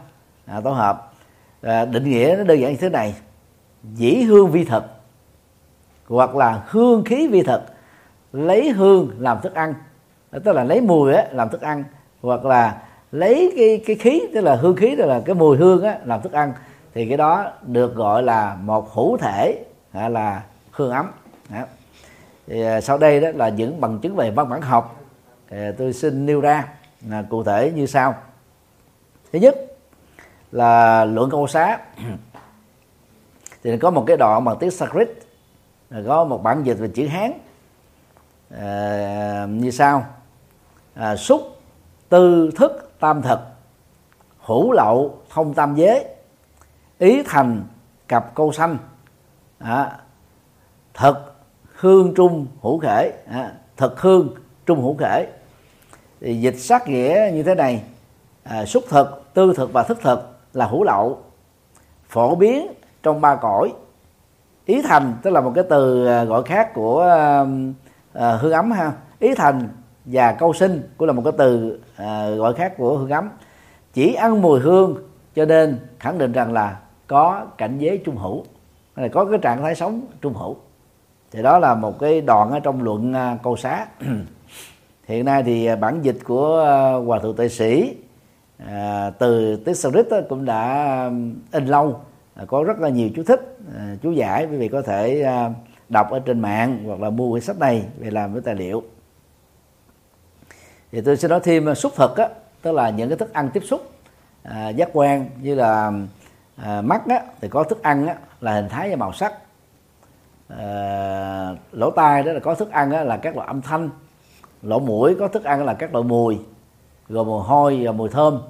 à, tổ hợp. À, định nghĩa nó đơn giản như thế này dĩ hương vi thực hoặc là hương khí vi thực. Lấy hương làm thức ăn tức là lấy mùi á, làm thức ăn hoặc là lấy cái cái khí tức là hương khí tức là cái mùi hương á, làm thức ăn thì cái đó được gọi là một hữu thể hay là hương ấm. Đó. thì à, sau đây đó là những bằng chứng về văn bản học. Thì à, tôi xin nêu ra là cụ thể như sau. Thứ nhất là luận câu xá. Thì có một cái đoạn bằng tiếng Sanskrit có một bản dịch về chữ Hán. À, như sau. À, xúc tư thức tam thực hữu lậu thông tam giới ý thành cặp câu xanh à, thực hương trung hữu khể à, thực hương trung hữu khể. Thì dịch sát nghĩa như thế này à, xúc thực tư thực và thức thực là hữu lậu phổ biến trong ba cõi. Ý thành tức là một cái từ à, gọi khác của à, à, hương ấm ha. Ý thành và câu sinh cũng là một cái từ à, gọi khác của hương ấm. Chỉ ăn mùi hương cho nên khẳng định rằng là có cảnh giới trung hữu là có cái trạng thái sống trung hữu. Thì đó là một cái đoạn ở trong luận à, câu xá. Hiện nay thì à, bản dịch của à, hòa thượng tệ sĩ à, từ tiếng cũng đã à, in lâu à, có rất là nhiều chú thích à, chú giải quý vị có thể à, đọc ở trên mạng hoặc là mua quyển sách này về làm với tài liệu thì tôi sẽ nói thêm à, xúc thực á tức là những cái thức ăn tiếp xúc à, giác quan như là à, mắt á thì có thức ăn á là hình thái và màu sắc. À, lỗ tai đó là có thức ăn á là các loại âm thanh. Lỗ mũi có thức ăn là các loại mùi gồm mùi hôi và mùi thơm.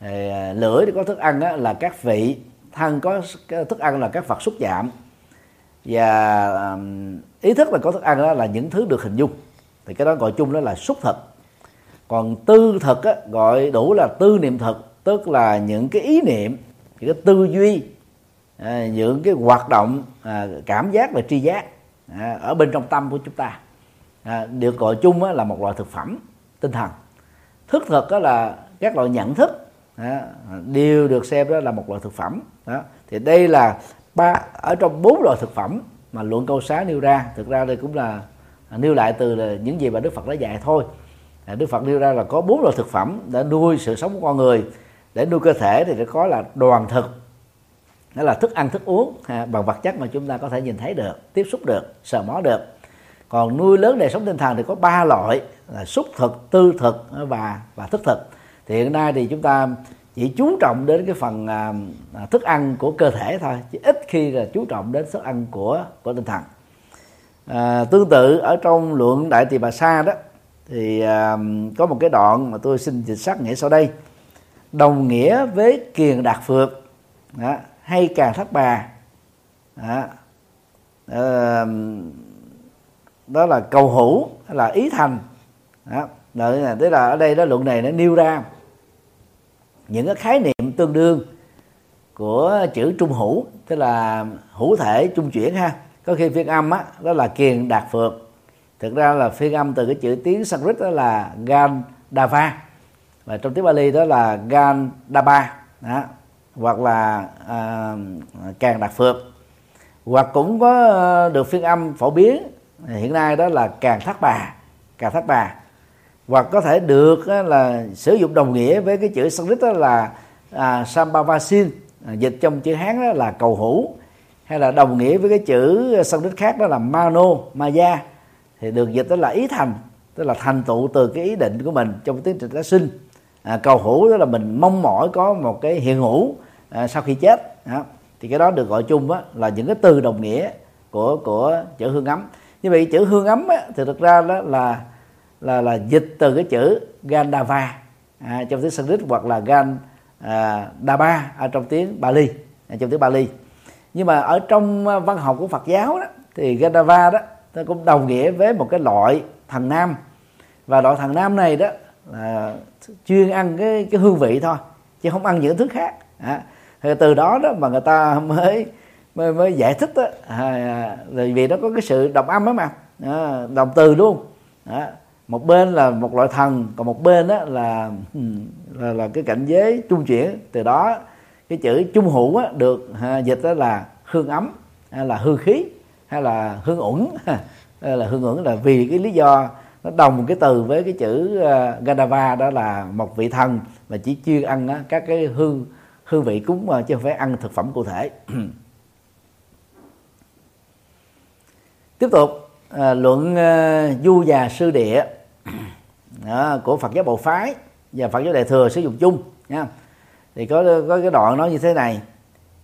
À, lưỡi thì có thức ăn á, là các vị thân có thức ăn là các vật xúc chạm. Và à, ý thức là có thức ăn đó là những thứ được hình dung. Thì cái đó gọi chung đó là xúc thực còn tư thực á, gọi đủ là tư niệm thực tức là những cái ý niệm những cái tư duy à, những cái hoạt động à, cảm giác và tri giác à, ở bên trong tâm của chúng ta. À, được gọi chung á, là một loại thực phẩm tinh thần. Thức thực á, là các loại nhận thức à, đều được xem đó là một loại thực phẩm. Đó thì đây là ba ở trong bốn loại thực phẩm mà luận câu xá nêu ra. Thực ra đây cũng là à, nêu lại từ là những gì mà đức phật đã dạy thôi đức phật nêu ra là có bốn loại thực phẩm để nuôi sự sống của con người. Để nuôi cơ thể thì phải có là đoàn thực. Đó là thức ăn thức uống ha, bằng vật chất mà chúng ta có thể nhìn thấy được tiếp xúc được sờ mó được. Còn nuôi lớn đời sống tinh thần thì có ba loại là xúc thực tư thực và và thức thực. Thì hiện nay thì chúng ta chỉ chú trọng đến cái phần à, à thức ăn của cơ thể thôi chứ ít khi là chú trọng đến thức ăn của của tinh thần. À, tương tự ở trong luận đại tỳ bà sa đó thì à, có một cái đoạn mà tôi xin dịch sắc nghĩa sau đây. Đồng nghĩa với kiền đạt phược đó, hay càng thất bà đó, uh, đó là cầu hữu là ý thành đó, là, tức là ở đây đó luận này nó nêu ra những cái khái niệm tương đương của chữ trung hữu tức là hữu thể trung chuyển ha. Có khi phiên âm á đó là kiền đạt phượng thực ra là phiên âm từ cái chữ tiếng Sanskrit đó là gan dava và trong tiếng Bali đó là gan daba đó. hoặc là à, càng đạt phượng. Hoặc cũng có ờ, được phiên âm phổ biến hiện nay đó là càng thác bà càng thác bà. Hoặc có thể được là sử dụng đồng nghĩa với cái chữ Sanskrit đó là à, sambavasin à, dịch trong chữ Hán đó là cầu hữu hay là đồng nghĩa với cái chữ Sanskrit khác đó là Mano Maya thì được dịch đó là ý thành tức là thành tựu từ cái ý định của mình trong tiến trình tái sinh. À, cầu hữu đó là mình mong mỏi có một cái hiện hữu à, sau khi chết. À, thì cái đó được gọi chung á, là những cái từ đồng nghĩa của của chữ hương ấm. Như vậy chữ hương ấm á, thì thực ra đó là là là dịch từ cái chữ Gandava à, trong tiếng Sanskrit hoặc là Gan à, Daba ở à, trong tiếng Bali à, trong tiếng Bali. Nhưng mà ở trong à, văn học của Phật giáo đó thì Gandava đó nó cũng đồng nghĩa với một cái loại thằng nam. Và loại thằng nam này đó là chuyên ăn cái cái hương vị thôi chứ không ăn những thứ khác. À, thì từ đó đó mà người ta mới mới, mới giải thích đó à, vì nó có cái sự đồng âm đó mà. À, đồng từ luôn. À, một bên là một loại thần còn một bên đó là ừ, là, là cái cảnh giới trung chuyển. Từ đó cái chữ trung hữu á, được à, dịch đó là hương ấm à, là hương khí hay là hương ủng hay là hương ủng là vì cái lý do nó đồng cái từ với cái chữ uh, Gadava đó là một vị thần mà chỉ chuyên ăn uh, các cái hương hương vị cúng mà chứ không phải ăn thực phẩm cụ thể. Tiếp tục uh, luận uh, du già sư địa. Đó, của Phật giáo Bộ phái và Phật giáo Đại thừa sử dụng chung nha. Thì có có cái đoạn nói như thế này.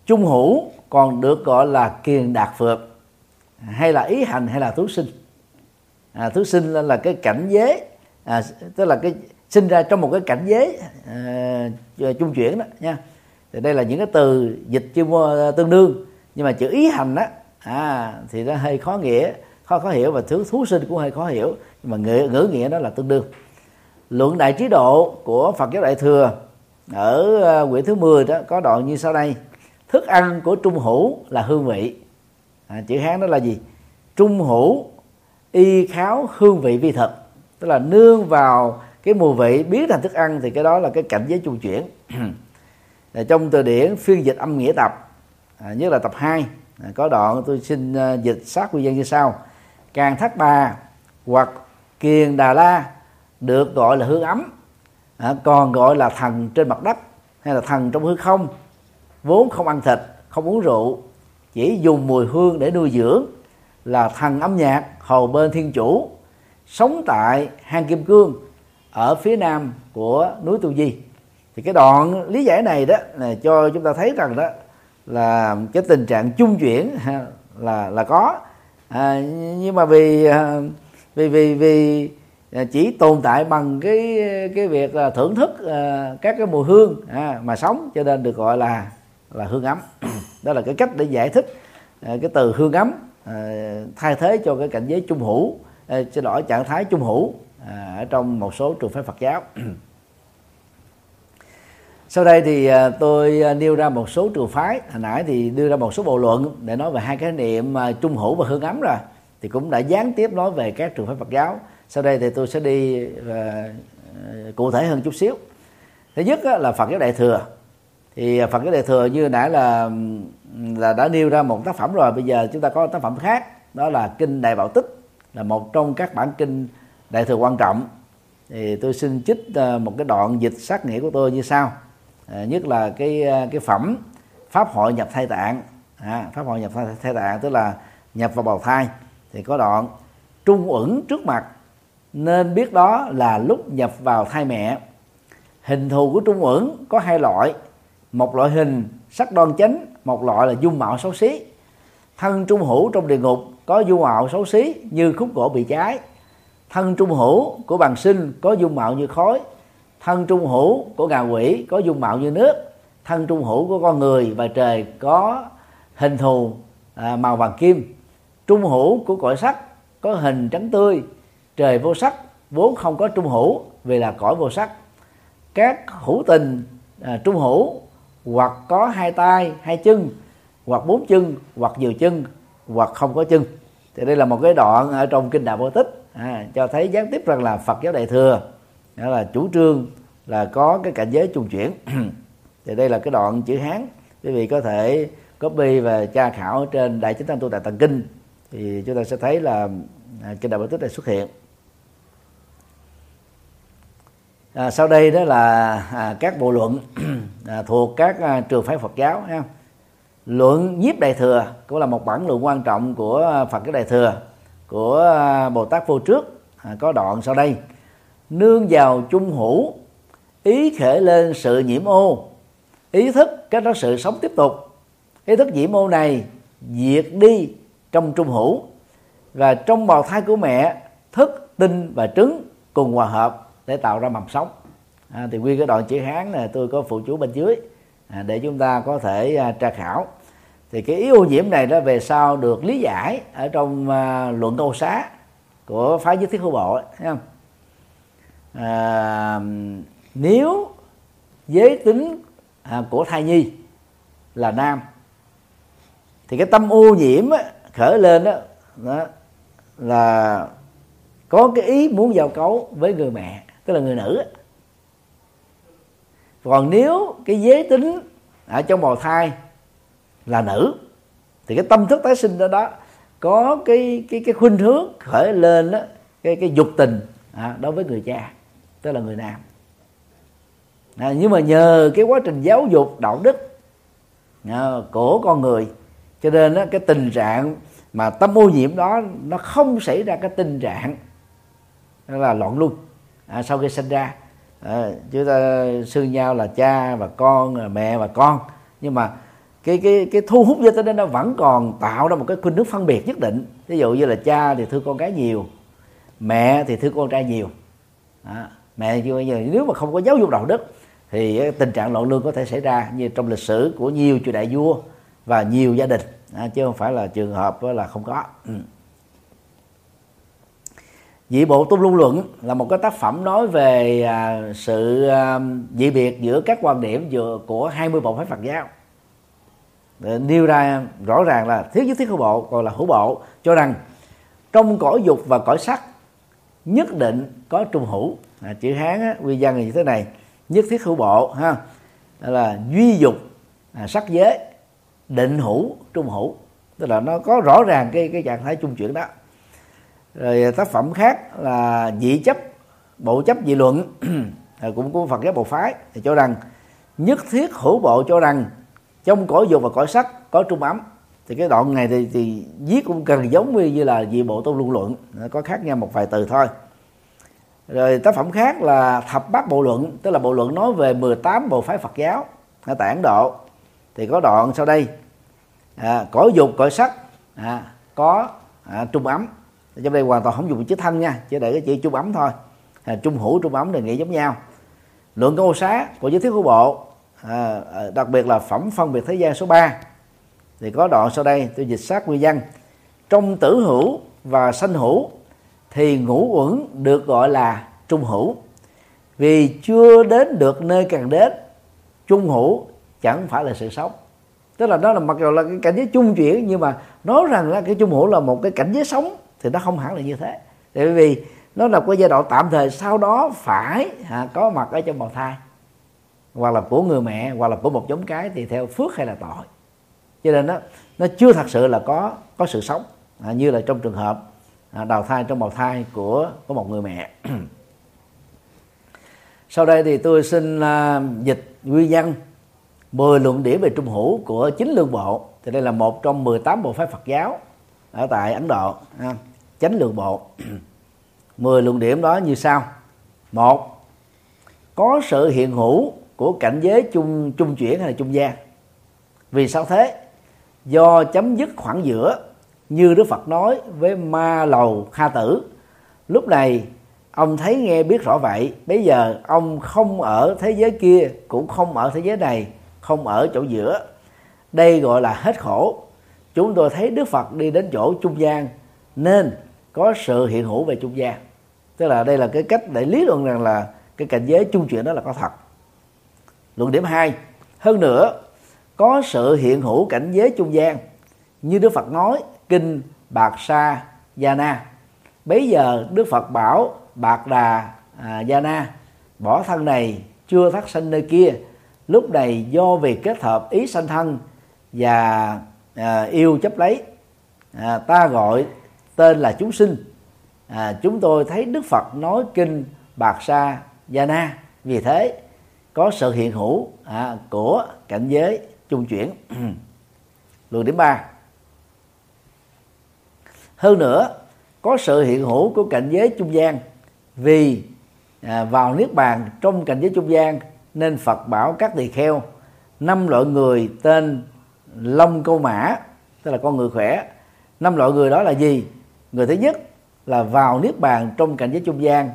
Trung hữu còn được gọi là kiền đạt phượt hay là ý hành hay là thú sinh. À, thú sinh là cái cảnh giới à, tức là cái sinh ra trong một cái cảnh giới à, trung chuyển đó nha. Thì đây là những cái từ dịch chuyên à, tương đương. Nhưng mà chữ ý hành á à, thì nó hơi khó nghĩa khó khó hiểu và thứ thú sinh cũng hơi khó hiểu. Nhưng mà ngữ, ngữ nghĩa đó là tương đương. Luận đại trí độ của Phật giáo Đại thừa ở à, quyển thứ 10 đó có đoạn như sau đây. Thức ăn của trung hữu là hương vị à, chữ hán đó là gì? Trung hữu y kháo hương vị vi thực tức là nương vào cái mùi vị biến thành thức ăn thì cái đó là cái cảnh giới trung chuyển. Trong từ điển phiên dịch âm nghĩa tập à, nhất là tập 2 à, có đoạn tôi xin uh, dịch sát quy dân như sau. Càng thác bà hoặc kiền đà la được gọi là hương ấm à, còn gọi là thần trên mặt đất hay là thần trong hư không vốn không ăn thịt không uống rượu chỉ dùng mùi hương để nuôi dưỡng là thần âm nhạc hầu bên thiên chủ sống tại hang kim cương ở phía nam của núi tu di. Thì cái đoạn lý giải này đó là cho chúng ta thấy rằng đó là cái tình trạng chung chuyển là là có. À, nhưng mà vì à, vì vì vì chỉ tồn tại bằng cái cái việc là thưởng thức à, các cái mùi hương à, mà sống cho nên được gọi là là hương ấm. đó là cái cách để giải thích ờ, cái từ hương ấm ờ, thay thế cho cái cảnh giới trung hữu uh, xin lỗi trạng thái trung hữu à, ở trong một số trường phái Phật giáo. Sau đây thì tôi nêu ra một số trường phái. Hồi nãy thì đưa ra một số bộ luận để nói về hai cái niệm trung hữu và hương ấm rồi. Thì cũng đã gián tiếp nói về các trường phái Phật giáo. Sau đây thì tôi sẽ đi uh, cụ thể hơn chút xíu. Thứ nhất là Phật giáo Đại thừa. Thì Phật giáo Đại thừa như nãy là là đã nêu ra một tác phẩm rồi. Bây giờ chúng ta có tác phẩm khác đó là kinh Đại Bảo Tích là một trong các bản kinh Đại thừa quan trọng. Thì tôi xin trích ờ, một cái đoạn dịch sát nghĩa của tôi như sau. À, nhất là cái ờ, cái phẩm pháp hội nhập thai tạng. À, pháp hội nhập thai, thai tạng tức là nhập vào bào thai. Thì có đoạn trung uẩn trước mặt nên biết đó là lúc nhập vào thai mẹ. Hình thù của trung uẩn có hai loại một loại hình sắc đoan chánh một loại là dung mạo xấu xí. Thân trung hữu trong địa ngục có dung mạo xấu xí như khúc gỗ bị cháy. Thân trung hữu của bằng sinh có dung mạo như khói. Thân trung hữu của ngà quỷ có dung mạo như nước. Thân trung hữu của con người và trời có hình thù à, màu vàng kim. Trung hữu của cõi sắc có hình trắng tươi. Trời vô sắc vốn không có trung hữu vì là cõi vô sắc. Các hữu tình à, trung hữu hoặc có hai tay hai chân hoặc bốn chân hoặc nhiều chân hoặc không có chân. Thì đây là một cái đoạn ở trong kinh đạo vô tích à, cho thấy gián tiếp rằng là phật giáo đại thừa đó là chủ trương là có cái cảnh giới trung chuyển. Thì đây là cái đoạn chữ hán. Quý vị có thể copy và tra khảo trên đại chính tăng tu đại tạng kinh thì chúng ta sẽ thấy là à, kinh đạo vô tích này xuất hiện. À, sau đây đó là à, các bộ luận à, thuộc các à, trường phái Phật giáo ha. luận nhiếp đại thừa cũng là một bản luận quan trọng của à, Phật cái đại thừa của à, Bồ Tát vô trước à, có đoạn sau đây. Nương vào trung hữu ý khởi lên sự nhiễm ô. Ý thức cái đó sự sống tiếp tục. Ý thức nhiễm ô này diệt đi trong trung hữu. Và trong bào thai của mẹ thức tinh và trứng cùng hòa hợp để tạo ra mầm sống. À, thì nguyên cái đoạn chữ hán này tôi có phụ chú bên dưới à, để chúng ta có thể à, tra khảo. Thì cái ý ô nhiễm này đó về sau được lý giải ở trong à, luận câu xá của phái giới thiết hữu bộ thấy không? À, nếu giới tính à, của thai nhi là nam thì cái tâm ô nhiễm á, khởi lên đó, đó là có cái ý muốn giao cấu với người mẹ tức là người nữ. Còn nếu cái giới tính ở trong bào thai là nữ thì cái tâm thức tái sinh đó đó có cái cái cái khuynh hướng khởi lên đó cái cái dục tình à, đối với người cha tức là người nam. À, nhưng mà nhờ cái quá trình giáo dục đạo đức à, của con người cho nên đó, cái tình trạng mà tâm ô nhiễm đó nó không xảy ra cái tình trạng là loạn luân à, sau khi sinh ra à, chúng ta xưng nhau là cha và con à, mẹ và con. Nhưng mà cái cái cái thu hút giới tính nó vẫn còn tạo ra một cái khuynh nước phân biệt nhất định. Ví dụ như là cha thì thương con gái nhiều mẹ thì thương con trai nhiều. À, mẹ như bây giờ nếu mà không có giáo dục đạo đức thì tình trạng loạn lương có thể xảy ra như trong lịch sử của nhiều triều đại vua và nhiều gia đình. À, chứ không phải là trường hợp là không có. Ừ. Dị bộ tung luân luận là một cái tác phẩm nói về à, sự à, dị biệt giữa các quan điểm giữa của 20 bộ phái Phật giáo. Để nêu ra rõ ràng là thiếu nhất thiết hữu bộ còn là hữu bộ cho rằng trong cõi dục và cõi sắc nhất định có trung hữu. À, chữ hán á, quy văn như thế này nhất thiết hữu bộ ha đó là duy dục à, sắc giới định hữu trung hữu. Tức là nó có rõ ràng cái cái trạng thái trung chuyển đó rồi à, tác phẩm khác là dị chấp bộ chấp dị luận. À, cũng của Phật giáo bộ phái. Thì cho rằng nhất thiết hữu bộ cho rằng trong cõi dục và cõi sắc có trung ấm. Thì cái đoạn này thì, thì viết cũng gần giống như là dị bộ tôn luận. Luận có khác nhau một vài từ thôi. Rồi tác phẩm khác là thập bát bộ luận tức là bộ luận nói về 18 bộ phái Phật giáo ở tại Ấn Độ. Thì có đoạn sau đây. À, cõi dục cõi sắc à, có à, trung ấm trong đây hoàn toàn không dùng chữ thân nha chỉ để cái chữ trung ấm thôi. À, trung hữu trung ấm là nghĩa giống nhau. Luận câu xá của giới thiết của bộ à, à, đặc biệt là phẩm phân biệt thế gian số 3 thì có đoạn sau đây tôi dịch sát nguyên văn. Trong tử hữu và sanh hữu thì ngũ uẩn được gọi là trung hữu. Vì chưa đến được nơi càng đến trung hữu chẳng phải là sự sống. Tức là nó là mặc dù là cái cảnh giới trung chuyển nhưng mà nói rằng là cái trung hữu là một cái cảnh giới sống thì nó không hẳn là như thế. Tại vì nó là cái giai đoạn tạm thời sau đó phải à, có mặt ở trong bào thai hoặc là của người mẹ hoặc là của một giống cái thì theo phước hay là tội. Cho nên nó nó chưa thật sự là có có sự sống à, như là trong trường hợp à, đào thai trong bào thai của của một người mẹ. Sau đây thì tôi xin à, dịch nguyên văn 10 luận điểm về trung hữu của chính lương bộ. Thì đây là một trong 18 bộ phái Phật giáo ở tại Ấn Độ ha chánh lượng bộ. 10 luận điểm đó như sau. Một, có sự hiện hữu của cảnh giới chung chung chuyển hay là trung gian. Vì sao thế? Do chấm dứt khoảng giữa, như Đức Phật nói với ma lầu kha tử. Lúc này, ông thấy nghe biết rõ vậy, bây giờ ông không ở thế giới kia, cũng không ở thế giới này, không ở chỗ giữa. Đây gọi là hết khổ. Chúng tôi thấy đức phật đi đến chỗ trung gian, nên có sự hiện hữu về trung gian. Tức là đây là cái cách để lý luận rằng là cái cảnh giới trung chuyển đó là có thật. Luận điểm 2 hơn nữa có sự hiện hữu cảnh giới trung gian như đức phật nói kinh bạc sa gia na. Bấy giờ đức phật bảo bạc đà à, gia na bỏ thân này chưa thắt sanh nơi kia lúc này do việc kết hợp ý sanh thân và à, yêu chấp lấy à, ta gọi tên là chúng sinh. À, chúng tôi thấy đức phật nói kinh bạc sa gia na. Vì thế có sự hiện hữu à, của cảnh giới trung chuyển. Luận điểm ba. Hơn nữa có sự hiện hữu của cảnh giới trung gian. Vì à, vào niết bàn trong cảnh giới trung gian nên phật bảo các tỳ kheo năm loại người tên long câu mã tức là con người khỏe năm loại người đó là gì? Người thứ nhất là vào niết bàn trong cảnh giới trung gian.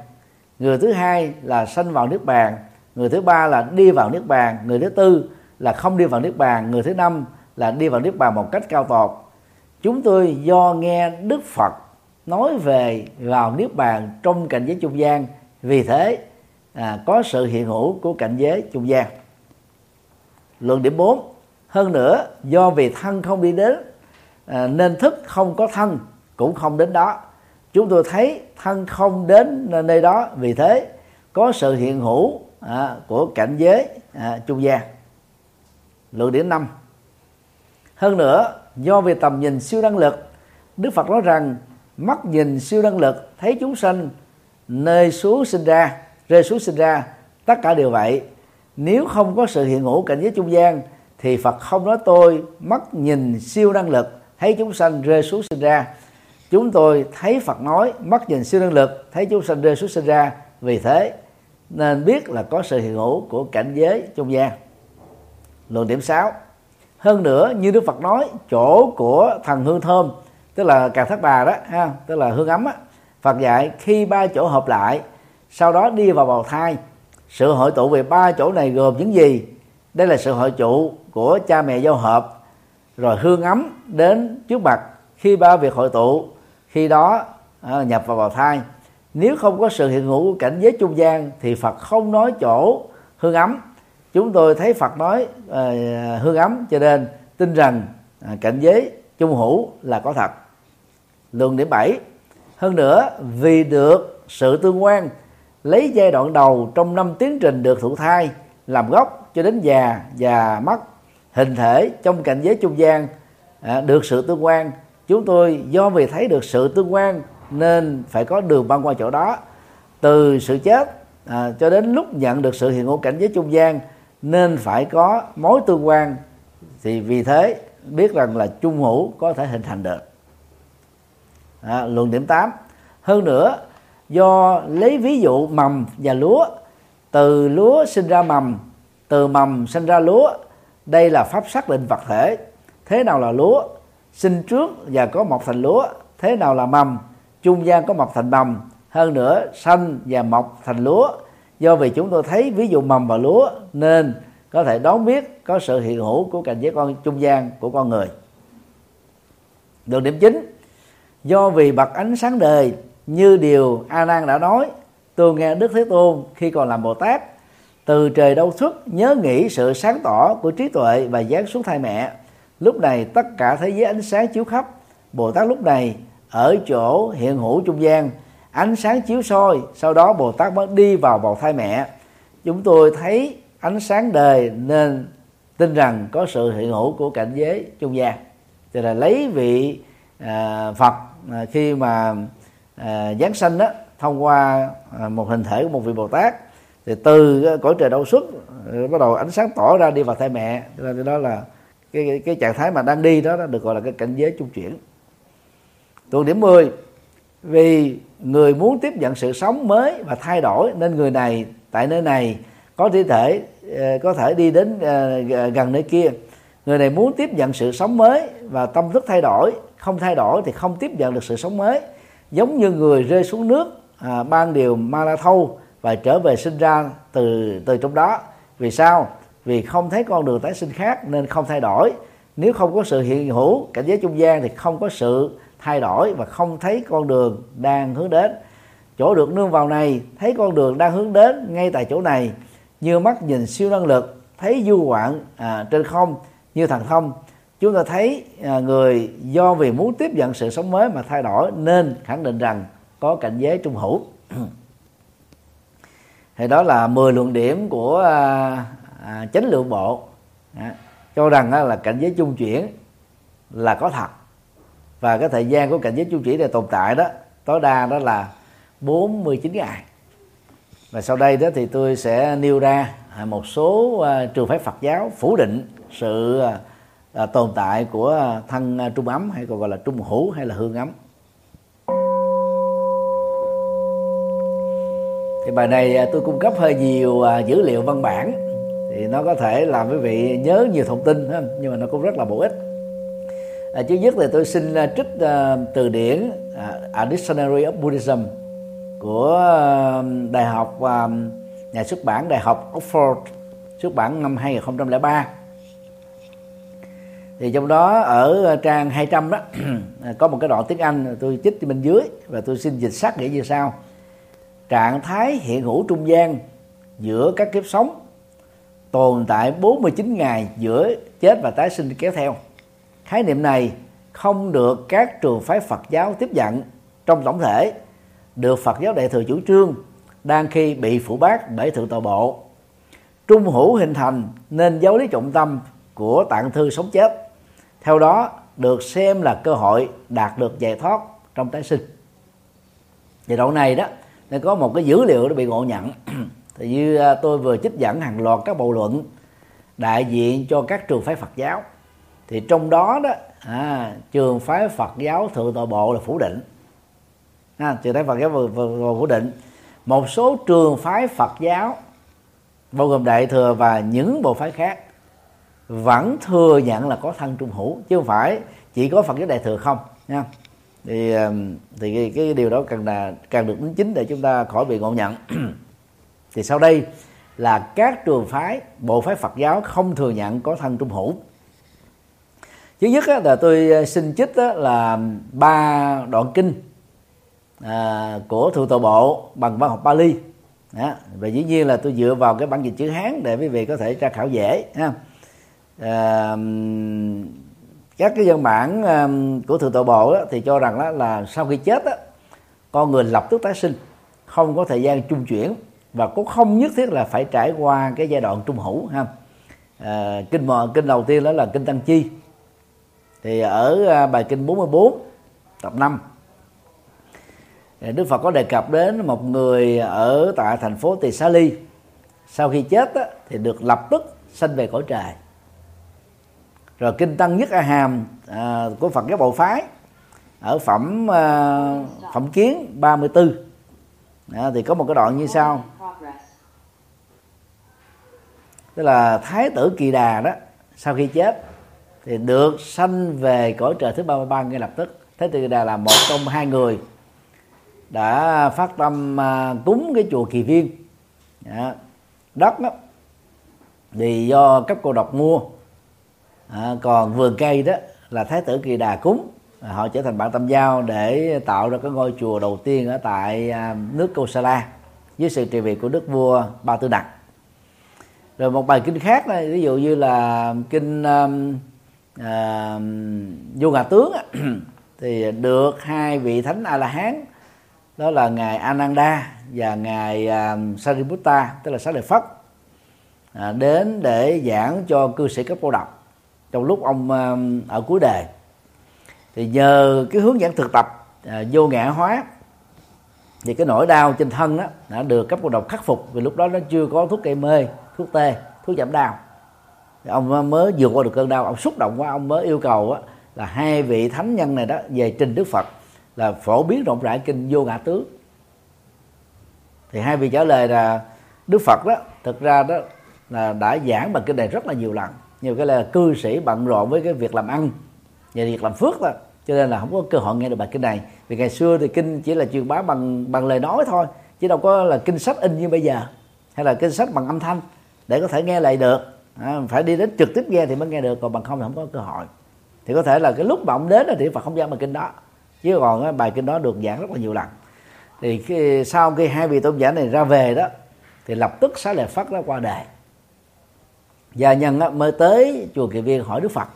Người thứ hai là sanh vào niết bàn. Người thứ ba là đi vào niết bàn. Người thứ tư là không đi vào niết bàn. Người thứ năm là đi vào niết bàn một cách cao tột. Chúng tôi do nghe đức phật nói về vào niết bàn trong cảnh giới trung gian. Vì thế à, có sự hiện hữu của cảnh giới trung gian. Luận điểm 4 hơn nữa do vì thân không đi đến à, nên thức không có thân cũng không đến đó. Chúng tôi thấy thân không đến nơi đó vì thế có sự hiện hữu à, của cảnh giới à, trung gian. Luận điểm năm. Hơn nữa do vì tầm nhìn siêu năng lực Đức Phật nói rằng mắt nhìn siêu năng lực thấy chúng sanh nơi xuống sinh ra rơi xuống sinh ra tất cả đều vậy. Nếu không có sự hiện hữu cảnh giới trung gian thì Phật không nói tôi mắt nhìn siêu năng lực thấy chúng sanh rơi xuống sinh ra chúng tôi thấy Phật nói mắt nhìn siêu năng lực, thấy chúng sanh rơi xuất sinh ra, vì thế nên biết là có sự hiện hữu của cảnh giới trung gian. Luận điểm 6 hơn nữa như Đức Phật nói, chỗ của thần hương thơm, tức là càng thất bà đó, ha, tức là hương ấm á, Phật dạy khi ba chỗ hợp lại, sau đó đi vào bào thai, sự hội tụ về ba chỗ này gồm những gì? Đây là sự hội tụ của cha mẹ giao hợp, rồi hương ấm đến trước mặt khi ba việc hội tụ khi đó à, nhập vào bào thai nếu không có sự hiện hữu của cảnh giới trung gian thì Phật không nói chỗ hương ấm. Chúng tôi thấy Phật nói à, hương ấm cho nên tin rằng à, cảnh giới trung hữu là có thật. Luận điểm 7 hơn nữa vì được sự tương quan lấy giai đoạn đầu trong năm tiến trình được thụ thai làm gốc cho đến già già mất hình thể trong cảnh giới trung gian à, được sự tương quan chúng tôi do vì thấy được sự tương quan nên phải có đường băng qua chỗ đó. Từ sự chết à, cho đến lúc nhận được sự hiện hữu cảnh giới trung gian nên phải có mối tương quan. Thì vì thế biết rằng là trung hữu có thể hình thành được. À, luận điểm 8 hơn nữa do lấy ví dụ mầm và lúa từ lúa sinh ra mầm từ mầm sinh ra lúa đây là pháp xác định vật thể. Thế nào là lúa? Sinh trước và có một thành lúa, thế nào là mầm? Trung gian có một thành mầm, hơn nữa xanh và mọc thành lúa. Do vì chúng tôi thấy ví dụ mầm và lúa, nên có thể đón biết có sự hiện hữu của cảnh giới con trung gian của con người. Được điểm chính do vì bậc ánh sáng đời, như điều a nan đã nói, tôi nghe đức thế tôn khi còn làm bồ tát, từ trời đâu xuất nhớ nghĩ sự sáng tỏ của trí tuệ và giáng xuống thai mẹ lúc này tất cả thế giới ánh sáng chiếu khắp. Bồ tát lúc này ở chỗ hiện hữu trung gian. Ánh sáng chiếu soi sau đó bồ tát mới đi vào bào thai mẹ. Chúng tôi thấy ánh sáng đời nên tin rằng có sự hiện hữu của cảnh giới trung gian. Thì là lấy vị à, phật à, khi mà à, giáng sanh đó thông qua à, một hình thể của một vị bồ tát thì từ cõi trời đâu xuất bắt đầu ánh sáng tỏ ra đi vào thai mẹ. Cho nên đó là cái, cái, cái trạng thái mà đang đi đó, đó được gọi là cái cảnh giới trung chuyển. Tuần điểm 10 vì người muốn tiếp nhận sự sống mới và thay đổi nên người này tại nơi này có thể ờ, có thể đi đến ờ, gần nơi kia. Người này muốn tiếp nhận sự sống mới và tâm thức thay đổi không thay đổi thì không tiếp nhận được sự sống mới. Giống như người rơi xuống nước à, ban điều ma la thâu và trở về sinh ra từ từ trong đó. Vì sao? Vì không thấy con đường tái sinh khác nên không thay đổi. Nếu không có sự hiện hữu cảnh giới trung gian thì không có sự thay đổi và không thấy con đường đang hướng đến. Chỗ được nương vào này thấy con đường đang hướng đến ngay tại chỗ này. Như mắt nhìn siêu năng lực thấy du ngoạn à, trên không như thần thông. Chúng ta thấy à, người do vì muốn tiếp nhận sự sống mới mà thay đổi nên khẳng định rằng có cảnh giới trung hữu. Thì đó là 10 luận điểm của à, à, chánh lượng bộ. À, cho rằng á, là cảnh giới trung chuyển là có thật. Và cái thời gian của cảnh giới trung chuyển này tồn tại đó tối đa đó là 49 ngày. Và sau đây đó thì tôi sẽ nêu ra à, một số à, trường phái Phật giáo phủ định sự à, tồn tại của thân trung ấm hay còn gọi là trung hữu hay là hương ấm. Thì bài này tôi cung cấp hơi nhiều dữ liệu văn bản thì nó có thể làm quý vị nhớ nhiều thông tin nhưng mà nó cũng rất là bổ ích. À, trước nhất thì tôi xin à, trích uh, từ điển uh, A Dictionary of Buddhism của uh, đại học uh, nhà xuất bản đại học Oxford xuất bản năm 2003 thì trong đó ở trang 200 đó có một cái đoạn tiếng Anh tôi chích bên dưới và tôi xin dịch sát nghĩa như sau. Trạng thái hiện hữu trung gian giữa các kiếp sống tồn tại 49 ngày giữa chết và tái sinh kéo theo. Khái niệm này không được các trường phái Phật giáo tiếp nhận trong tổng thể, được Phật giáo đại thừa chủ trương đang khi bị phủ bác bởi thượng tọa bộ. Trung hữu hình thành nên giáo lý trọng tâm của tạng thư sống chết. Theo đó, được xem là cơ hội đạt được giải thoát trong tái sinh. Giai đoạn này đó, nó có một cái dữ liệu nó bị ngộ nhận. thì như à, tôi vừa trích dẫn hàng loạt các bộ luận đại diện cho các trường phái Phật giáo. Thì trong đó đó à, trường phái Phật giáo thượng tọa bộ là phủ định. À, trường phái Phật giáo vừa, vừa, vừa phủ định. Một số trường phái Phật giáo bao gồm đại thừa và những bộ phái khác vẫn thừa nhận là có thân trung hữu chứ không phải chỉ có Phật giáo đại thừa không nha. Thì à, thì cái, cái điều đó cần là càng được đính chính để chúng ta khỏi bị ngộ nhận. thì sau đây là các trường phái bộ phái Phật giáo không thừa nhận có thân trung hữu thứ nhất là tôi ờ, xin xin á, là ba đoạn kinh à, của thượng tọa bộ bằng văn học Bali đó. và dĩ nhiên là tôi dựa vào cái bản dịch chữ Hán để quý vị có thể tra khảo dễ ha. À, các cái văn bản ờ, của thượng tọa bộ đó, thì cho rằng đó là sau khi chết đó, con người lập tức tái sinh không có thời gian trung chuyển và cũng không nhất thiết là phải trải qua cái giai đoạn trung hữu ha. À, kinh mò kinh đầu tiên đó là kinh tăng chi. Thì ở à, bài kinh 44 tập 5 Đức Phật có đề cập đến một người ở tại thành phố Tỳ Xá Ly. Sau khi chết á, thì được lập tức sanh về cõi trời. Rồi kinh tăng nhất a hàm à, của Phật giáo bộ phái ở phẩm à, phẩm kiến 34 à, thì có một cái đoạn như sau. Tức là thái tử kỳ đà đó sau khi chết thì được sanh về cõi trời thứ ba ba ngay lập tức. Thái tử kỳ đà là một trong hai người đã phát tâm à, cúng cái chùa kỳ viên. À, đất đó thì do cấp cô độc mua. À, còn vườn cây đó là thái tử kỳ đà cúng họ trở thành bạn tâm giao để tạo ra cái ngôi chùa đầu tiên ở tại à, nước Kosala dưới sự trị vì của đức vua Ba Tư Đặc rồi một bài kinh khác này ví dụ như là kinh um, uh, vô ngà tướng thì được hai vị thánh a la hán đó là ngài ananda và ngài uh, sariputta tức là xá lợi phất à, đến để giảng cho cư sĩ cấp cô độc trong lúc ông uh, ở cuối đời thì nhờ cái hướng dẫn thực tập à, vô ngã hóa thì cái nỗi đau trên thân đó đã được cấp cô độc khắc phục vì lúc đó nó chưa có thuốc gây mê thuốc tê thuốc giảm đau. Thì ông mới vượt qua được cơn đau ông xúc động quá ông mới yêu cầu á, là hai vị thánh nhân này đó về trình đức phật là phổ biến rộng rãi kinh vô ngã tướng thì hai vị trả lời là đức phật đó thực ra đó là đã giảng bằng kinh này rất là nhiều lần. Nhiều cái là cư sĩ bận rộn với cái việc làm ăn nhờ việc làm phước đó cho nên là không có cơ hội nghe được bài kinh này. Vì ngày xưa thì kinh chỉ là truyền bá bằng bằng lời nói thôi chứ đâu có là kinh sách in như bây giờ hay là kinh sách bằng âm thanh để có thể nghe lại được. À, phải đi đến trực tiếp nghe thì mới nghe được còn bằng không thì không có cơ hội. Thì có thể là cái lúc mà ông đến thì Phật không giảng bài kinh đó chứ còn bài kinh đó được giảng rất là nhiều lần. Thì khi, sau khi hai vị tôn giả này ra về đó thì lập tức xá lợi phát đó qua đề gia nhân mới tới chùa kỳ viên hỏi đức phật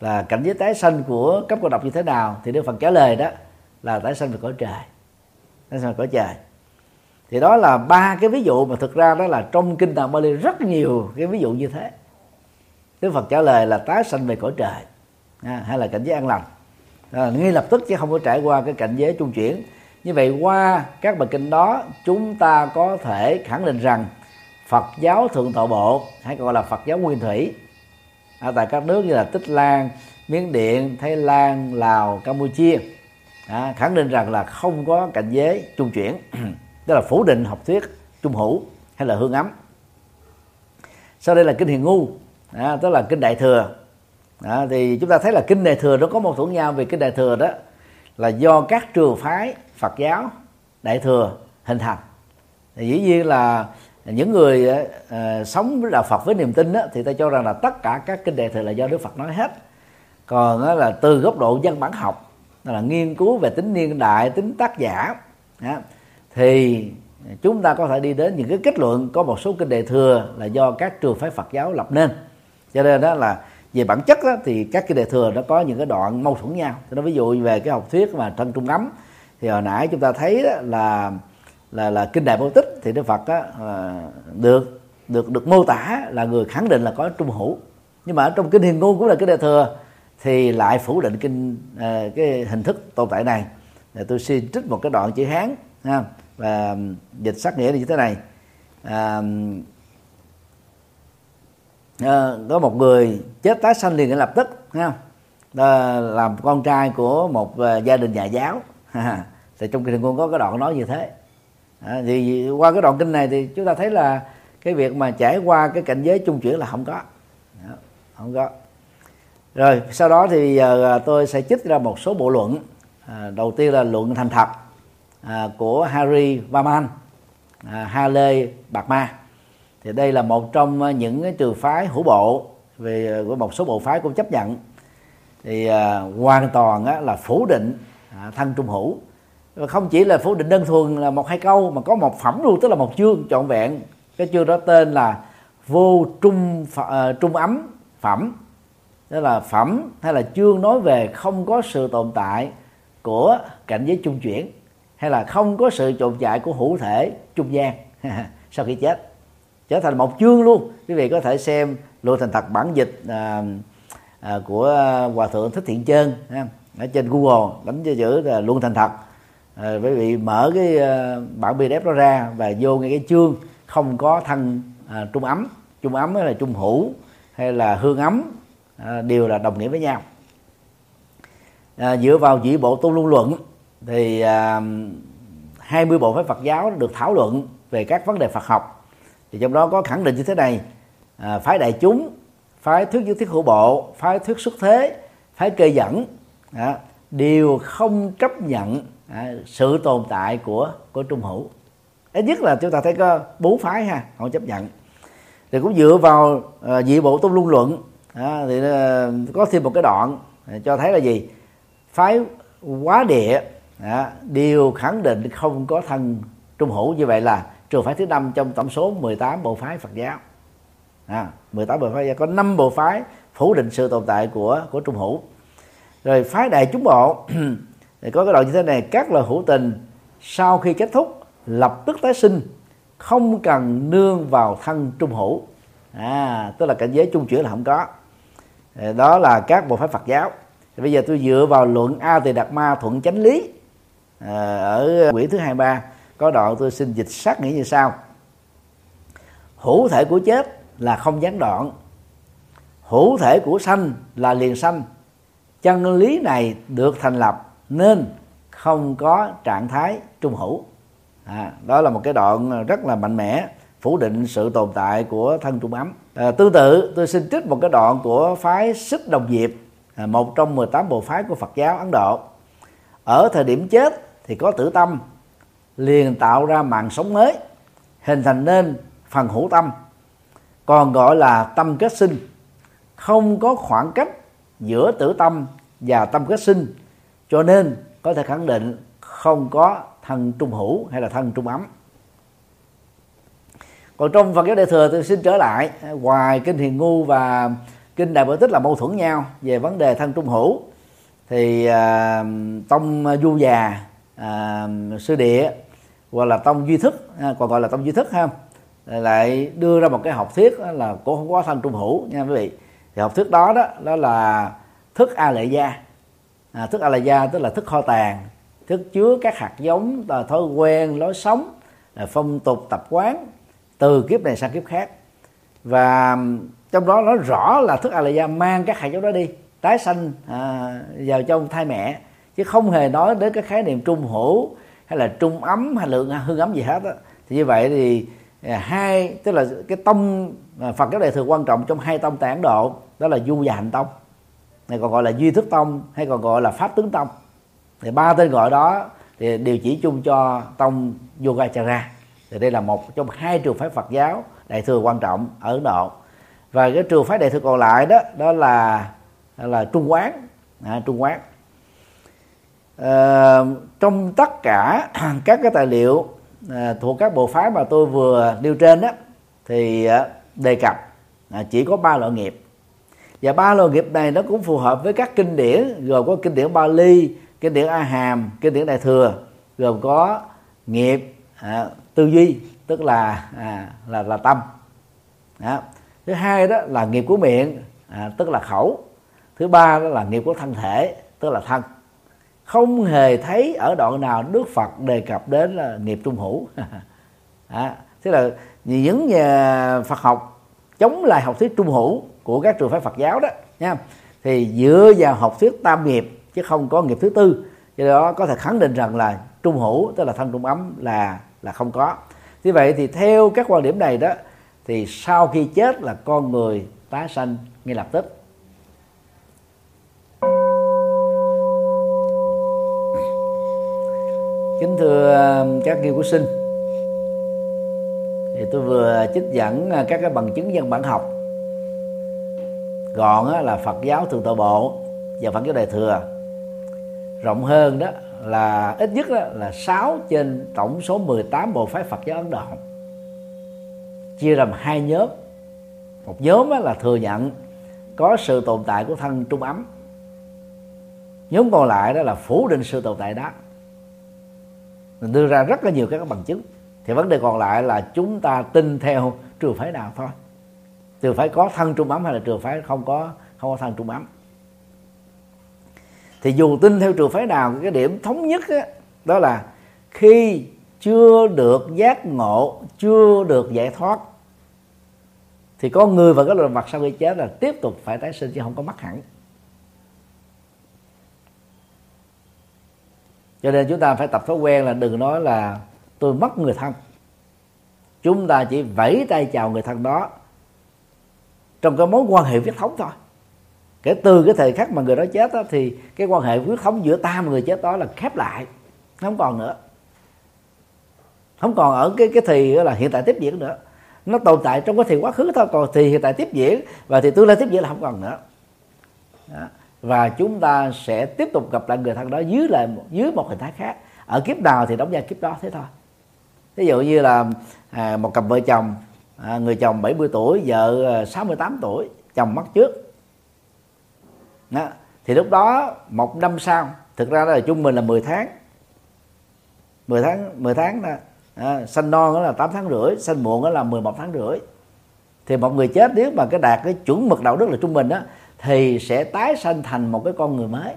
là cảnh giới tái sanh của cấp cô độc như thế nào thì đức phật trả lời đó là tái sanh về cõi trời. Tái sanh về cõi trời. Thì đó là ba cái ví dụ mà thực ra đó là trong kinh tạng Bali rất nhiều cái ví dụ như thế. Đức Phật trả lời là tái sanh về cõi trời à, hay là cảnh giới an lành. À, ngay lập tức chứ không có trải qua cái cảnh giới trung chuyển. Như vậy qua các bài kinh đó chúng ta có thể khẳng định rằng Phật giáo thượng tọa bộ hay gọi là Phật giáo nguyên thủy ở tại các nước như là Tích Lan, Miến Điện, Thái Lan, Lào, Campuchia. À, khẳng định rằng là không có cảnh giới trung chuyển tức là phủ định học thuyết trung hữu hay là hương ấm. Sau đây là kinh hiền ngu. À, tức là kinh đại thừa. À, thì chúng ta thấy là kinh đại thừa nó có một thuẫn nhau về kinh đại thừa đó là do các trường phái Phật giáo đại thừa hình thành. Thì dĩ nhiên là những người uh, sống với đạo Phật với niềm tin đó, thì ta cho rằng là tất cả các kinh đề thừa là do Đức Phật nói hết. Còn đó là từ góc độ dân bản học là nghiên cứu về tính niên đại tính tác giả đó, thì chúng ta có thể đi đến những cái kết luận có một số kinh đề thừa là do các trường phái Phật giáo lập nên. Cho nên đó là về bản chất đó, thì các kinh đề thừa nó có những cái đoạn mâu thuẫn nhau. Nó ví dụ về cái học thuyết mà thân trung ấm thì hồi nãy chúng ta thấy đó là là là kinh đại vô tích thì đức phật á, à, được được được mô tả là người khẳng định là có trung hữu. Nhưng mà ở trong kinh hiền ngôn cũng là kinh đại thừa thì lại phủ định kinh à, cái hình thức tồn tại này. Để tôi xin trích một cái đoạn chữ hán ha và um, dịch sắc nghĩa như thế này. À, um, à, có một người chết tái sanh liền ngay lập tức ha à, làm con trai của một à, gia đình nhà giáo thì trong kinh ngôn có cái đoạn nói như thế à, thì qua cái đoạn kinh này thì chúng ta thấy là cái việc mà trải qua cái cảnh giới trung chuyển là không có. Không có. Rồi sau đó thì giờ tôi sẽ trích ra một số bộ luận. À, đầu tiên là luận thành thật à, của Harry Vaman à, Hale Bạc Ma. Thì đây là một trong những cái trường phái hữu bộ về của một số bộ phái cũng chấp nhận. Thì à, hoàn toàn á, là phủ định à, thân trung hữu không chỉ là phủ định đơn thuần là một hai câu mà có một phẩm luôn tức là một chương trọn vẹn. Cái chương đó tên là vô trung uh, trung ấm phẩm. Đó là phẩm hay là chương nói về không có sự tồn tại của cảnh giới trung chuyển hay là không có sự tồn tại của hữu thể trung gian sau khi chết. Trở thành một chương luôn. Quý vị có thể xem lô thành thật bản dịch à, à, của hòa thượng thích thiện trơn ở trên google đánh cho chữ là luôn thành thật à, quý vị mở cái ờ, bản pdf đó ra và vô ngay cái chương không có thân à, trung ấm. Trung ấm hay là trung hữu hay là hương ấm à, đều là đồng nghĩa với nhau. À, dựa vào dị bộ tu luân luận thì à, 20 bộ phái Phật giáo được thảo luận về các vấn đề Phật học. Thì trong đó có khẳng định như thế này à, phái đại chúng phái thuyết giới thiết hữu bộ phái thuyết xuất thế phái kê dẫn à, đều không chấp nhận à, sự tồn tại của của trung hữu. Ít nhất là chúng ta thấy có bốn phái ha họ chấp nhận. Thì cũng dựa vào ờ, à, dị bộ tôn luân luận à, thì à, có thêm một cái đoạn à, cho thấy là gì? Phái quá địa à, đều khẳng định không có thân trung hữu. Như vậy là trường phái thứ năm trong tổng số 18 bộ phái Phật giáo. À, 18 bộ phái có 5 bộ phái phủ định sự tồn tại của của trung hữu. Rồi phái đại chúng bộ thì có cái đoạn như thế này các lời hữu tình sau khi kết thúc lập tức tái sinh không cần nương vào thân trung hữu. À tức là cảnh giới trung chuyển là không có. Đó là các bộ phái Phật giáo. Thì bây giờ tôi dựa vào luận A Tỳ Đạt Ma thuận chánh lý. À, ở quyển thứ hai ba có đoạn tôi xin dịch sát nghĩa như sau. Hữu thể của chết là không gián đoạn. Hữu thể của sanh là liền sanh. Chân lý này được thành lập nên không có trạng thái trung hữu. À, đó là một cái đoạn rất là mạnh mẽ phủ định sự tồn tại của thân trung ấm. À, tương tự tôi xin trích một cái đoạn của phái xích đồng diệp à, một trong 18 bộ phái của Phật giáo Ấn Độ. Ở thời điểm chết thì có tử tâm liền tạo ra mạng sống mới hình thành nên phần hữu tâm còn gọi là tâm kết sinh. Không có khoảng cách giữa tử tâm và tâm kết sinh cho nên có thể khẳng định không có thân trung hữu hay là thân trung ấm. Còn trong Phật giáo đại thừa tôi xin trở lại ngoài kinh Hiền Ngu và kinh Đại Bảo Tích là mâu thuẫn nhau về vấn đề thân trung hữu. Thì à, tông du già à, sư địa hoặc là tông duy thức à, còn gọi là tông duy thức ha lại đưa ra một cái học thuyết là cũng không có thân trung hữu nha quý vị. Thì học thuyết đó đó đó là thức a lệ gia à, thức Alaya tức là thức kho tàng thức chứa các hạt giống thói quen lối sống phong tục tập quán từ kiếp này sang kiếp khác và trong đó nó rõ là thức Alaya mang các hạt giống đó đi tái sanh à, vào trong thai mẹ chứ không hề nói đến cái khái niệm trung hữu hay là trung ấm hay lượng hương ấm gì hết đó. thì như vậy thì à, hai tức là cái tông à, Phật giáo đại thừa quan trọng trong hai tông tại Ấn Độ đó là du và hành tông này còn gọi là duy thức tông hay còn gọi là pháp tướng tông. Thì ba tên gọi đó thì đều chỉ chung cho tông Yogacara. Thì đây là một trong hai trường phái Phật giáo đại thừa quan trọng ở Ấn Độ. Và cái trường phái đại thừa còn lại đó đó là là Trung Quán. À, Trung Quán. À, trong tất cả các cái tài liệu à, thuộc các bộ phái mà tôi vừa nêu trên đó thì à, đề cập à, chỉ có ba loại nghiệp và ba loại nghiệp này nó cũng phù hợp với các kinh điển gồm có kinh điển Bali kinh điển A Hàm kinh điển Đại thừa gồm có nghiệp à, tư duy tức là à, là là tâm. Đó. thứ hai đó là nghiệp của miệng à, tức là khẩu. Thứ ba đó là nghiệp của thân thể tức là thân. Không hề thấy ở đoạn nào Đức Phật đề cập đến là nghiệp trung hữu. À, thế là những nhà Phật học chống lại học thuyết trung hữu của các trường phái Phật giáo đó, nha. Thì dựa vào học thuyết tam nghiệp chứ không có nghiệp thứ tư. Do đó có thể khẳng định rằng là trung hữu, tức là thân trung ấm là là không có. Như vậy thì theo các quan điểm này đó, thì sau khi chết là con người tái sanh ngay lập tức. Kính thưa các nghiên cứu sinh, thì tôi vừa trích dẫn à, các cái bằng chứng dân bản học gọn là Phật giáo thường tọa bộ và Phật giáo đại thừa. Rộng hơn đó là, ít nhất đó là 6 trên tổng số 18 bộ phái Phật giáo Ấn Độ. Chia làm hai nhóm. Một nhóm là thừa nhận có sự tồn tại của thân trung ấm. Nhóm còn lại đó là phủ định sự tồn tại đó. Mình đưa ra rất là nhiều các bằng chứng. Thì vấn đề còn lại là chúng ta tin theo trường phái nào thôi trường phái có thân trung ấm hay là trường phái không có không có thân trung ấm? Thì dù tin theo trường phái nào cái điểm thống nhất đó, đó là khi chưa được giác ngộ chưa được giải thoát thì có người và cái loài vật sau khi chết là tiếp tục phải tái sinh chứ không có mắc hẳn. Cho nên chúng ta phải tập thói quen là đừng nói là tôi mất người thân. Chúng ta chỉ vẫy tay chào người thân đó trong cái mối quan hệ huyết thống thôi. Kể từ cái thời khắc mà người đó chết đó, thì cái quan hệ huyết thống giữa ta và người chết đó là khép lại không còn nữa. Không còn ở cái cái thì là hiện tại tiếp diễn nữa. Nó tồn tại trong cái thì quá khứ thôi còn thì hiện tại tiếp diễn và thì tương lai tiếp diễn là không còn nữa. Đó. và chúng ta sẽ tiếp tục gặp lại người thân đó dưới lại dưới một hình thái khác. Ở kiếp nào thì đóng vai kiếp đó thế thôi. Ví dụ như là à, một cặp vợ chồng à, người chồng 70 tuổi vợ à, 68 tuổi chồng mất trước. Đó. thì lúc đó một năm sau thực ra là trung bình là 10 tháng. 10 tháng 10 tháng là à, sanh non đó là 8 tháng rưỡi sanh muộn đó là 11 tháng rưỡi. Thì một người chết nếu mà cái đạt cái chuẩn mực đạo đức là trung bình đó thì sẽ tái sanh thành một cái con người mới.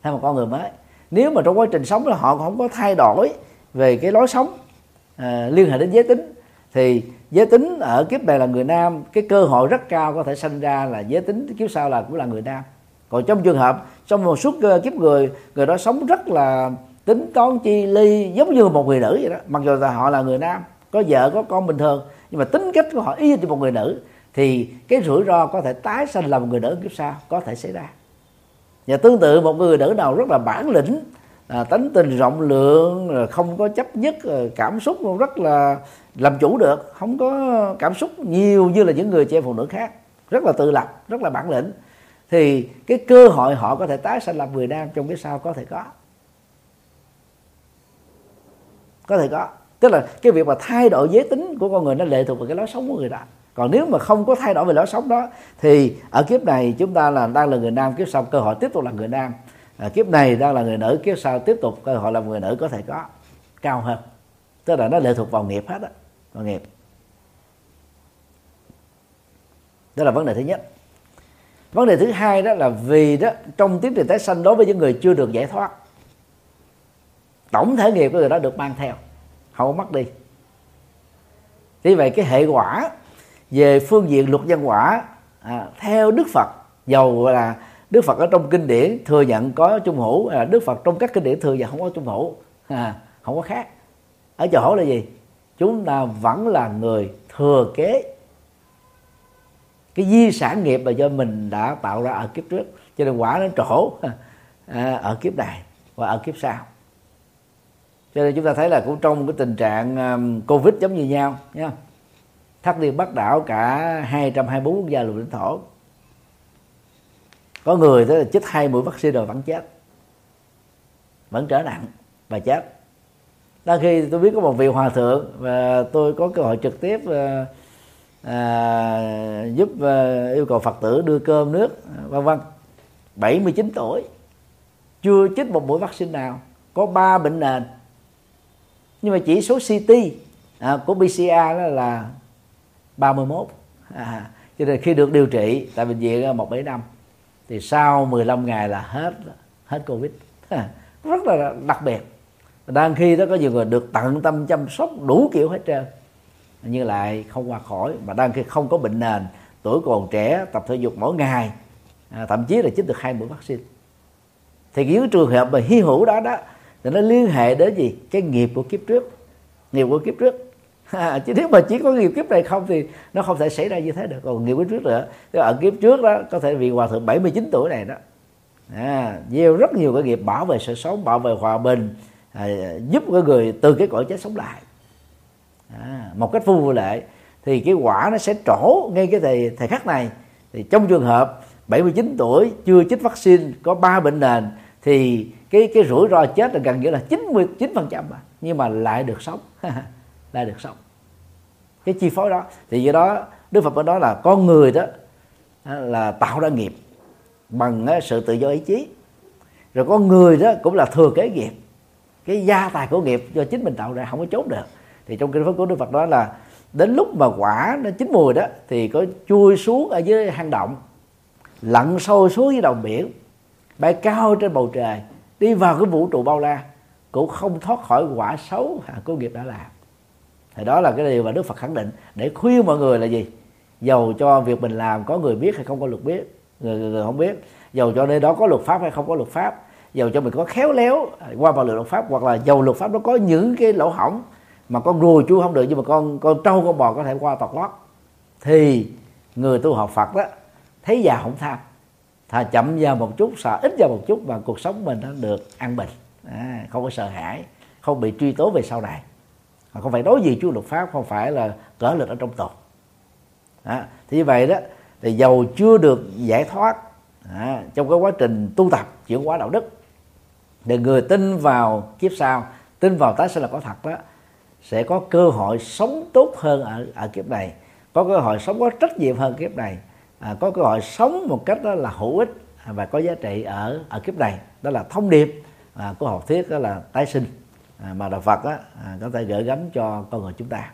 Hay một con người mới. Nếu mà trong quá trình sống là họ không có thay đổi về cái lối sống à, liên hệ đến giới tính thì giới tính ở kiếp này là người nam cái cơ hội rất cao có thể sanh ra là giới tính kiếp sau là cũng là người nam. Còn trong trường hợp trong một suốt kiếp người người đó sống rất là tính toán chi ly giống như một người nữ vậy đó. Mặc dù là họ là người nam có vợ có con bình thường nhưng mà tính cách của họ y như một người nữ thì cái rủi ro có thể tái sanh làm người nữ kiếp sau có thể xảy ra. Và tương tự một người nữ nào rất là bản lĩnh à, tánh tình rộng lượng không có chấp nhất cảm xúc rất là làm chủ được không có cảm xúc nhiều như là những người trẻ phụ nữ khác. Rất là tự lập rất là bản lĩnh. Thì cái cơ hội họ có thể tái sanh làm người nam trong cái sau có thể có. Có thể có. Tức là cái việc mà thay đổi giới tính của con người nó lệ thuộc vào cái lối sống của người đó còn nếu mà không có thay đổi về lối sống đó thì ở kiếp này chúng ta là đang là người nam kiếp sau cơ hội tiếp tục là người nam. À, kiếp này đang là người nữ kiếp sau tiếp tục cơ hội làm người nữ có thể có. Cao hơn. Tức là nó lệ thuộc vào nghiệp hết á và nghiệp. Đó là vấn đề thứ nhất. Vấn đề thứ hai đó là vì đó trong tiến trình tái sanh đối với những người chưa được giải thoát tổng thể nghiệp của người đó được mang theo không mất đi. Vì vậy cái hệ quả về phương diện luật nhân quả à, theo đức phật dầu là đức phật ở trong kinh điển thừa nhận có trung hữu à, đức phật trong các kinh điển thừa nhận không có trung hữu à, không có khác. Ở chỗ là gì? Chúng ta vẫn là người thừa kế. Cái di sản nghiệp mà do mình đã tạo ra ở kiếp trước. Cho nên quả nó trổ à, ở kiếp này và ở kiếp sau. Cho nên chúng ta thấy là cũng trong cái tình trạng um, covid giống như nhau nhá. Thắt liên bắt đảo cả 224 quốc gia lục lãnh thổ. Có người đó là chích hai mũi vaccine rồi vẫn chết. Vẫn trở nặng và chết đang khi tôi biết có một vị hòa thượng và tôi có cơ hội trực tiếp à, à, giúp à, yêu cầu phật tử đưa cơm nước vân vân. 79 tuổi chưa chích một mũi vaccine nào có ba bệnh nền. Nhưng mà chỉ số CT à, của PCR đó là 31 à, cho nên khi được điều trị tại bệnh viện một bảy năm thì sau 15 ngày là hết hết covid. À, rất là đặc biệt đang khi đó có nhiều người được tận tâm chăm sóc đủ kiểu hết trơn. Nhưng lại không qua khỏi mà đang khi không có bệnh nền tuổi còn trẻ tập thể dục mỗi ngày à, thậm chí là chích được hai mũi vaccine. Thì những trường hợp mà hy hữu đó đó thì nó liên hệ đến gì? Cái nghiệp của kiếp trước. Nghiệp của kiếp trước. À, chứ nếu mà chỉ có nghiệp kiếp này không thì nó không thể xảy ra như thế được. Còn nghiệp kiếp trước nữa thì ở kiếp trước đó có thể vị hòa thượng 79 tuổi này đó. À, gieo rất nhiều cái nghiệp bảo vệ sự sống bảo vệ hòa bình à, giúp cái người từ cái cõi chết sống lại. À, một cách vô lệ thì cái quả nó sẽ trổ ngay cái thời thời khắc này. Thì trong trường hợp 79 tuổi chưa chích vaccine có ba bệnh nền thì cái cái rủi ro chết là gần như là 99 phần trăm nhưng mà lại được sống. Lại được sống. Cái chi phối đó. Thì do đó Đức Phật nói là con người đó là tạo ra nghiệp bằng sự tự do ý chí. Rồi con người đó cũng là thừa kế nghiệp cái gia tài của nghiệp do chính mình tạo ra không có chốt được. Thì trong kinh pháp của đức phật đó là đến lúc mà quả nó chín mùi đó thì có chui xuống ở dưới hang động lặn sâu xuống dưới đồng biển bay cao trên bầu trời đi vào cái vũ trụ bao la cũng không thoát khỏi quả xấu của nghiệp đã làm. Thì đó là cái điều mà đức phật khẳng định để khuyên mọi người là gì? Dầu cho việc mình làm có người biết hay không có luật biết người, người, người không biết. Dầu cho nơi đó có luật pháp hay không có luật pháp dầu cho mình có khéo léo à, qua vào luật pháp hoặc là dầu luật pháp nó có những cái lỗ hỏng mà con rùa chui không được nhưng mà con con trâu con bò có thể qua tọt lót. Thì người tu học Phật đó thấy già không tham thà chậm vào một chút sợ ít vào một chút và cuộc sống mình nó được an bình à, không có sợ hãi không bị truy tố về sau này. Không phải đối gì chúa luật pháp không phải là cỡ lực ở trong tù. À, thì như vậy đó thì dầu chưa được giải thoát à, trong cái quá trình tu tập chuyển hóa đạo đức để người tin vào kiếp sau tin vào tái sinh là có thật đó sẽ có cơ hội sống tốt hơn ở ở kiếp này. Có cơ hội sống có trách nhiệm hơn kiếp này. À, có cơ hội sống một cách đó là hữu ích và có giá trị ở ở kiếp này. Đó là thông điệp à, của học thuyết đó là tái sinh. À, mà đạo Phật á, à, có thể gửi gắm cho con người chúng ta.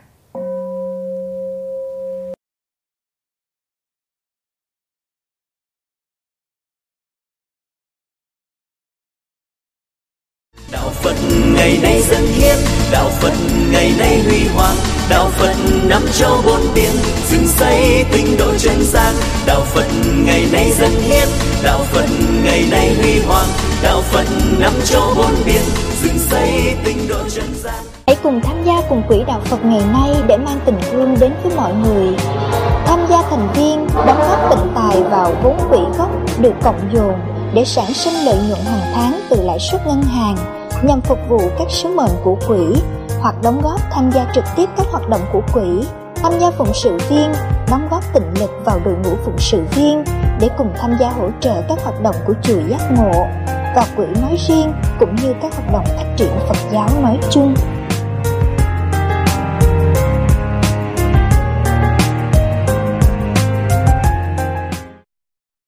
Phật ngày nay dân hiến đạo phật ngày nay huy hoàng, đạo phật năm châu bốn biển. Dựng xây tinh độ chân gian. Hãy cùng tham gia cùng quỹ đạo phật ngày nay để mang tình thương đến với mọi người. Tham gia thành viên, đóng góp tịnh tài vào vốn quỹ gốc được cộng dồn để sản sinh lợi nhuận hàng tháng từ lãi suất ngân hàng nhằm phục vụ các sứ mệnh của quỹ hoặc đóng góp tham gia trực tiếp các hoạt động của quỹ tham gia phụng sự viên, đóng góp tịnh lực vào đội ngũ phụng sự viên để cùng tham gia hỗ trợ các hoạt động của chùa giác ngộ và quỹ nói riêng cũng như các hoạt động phát triển Phật giáo nói chung.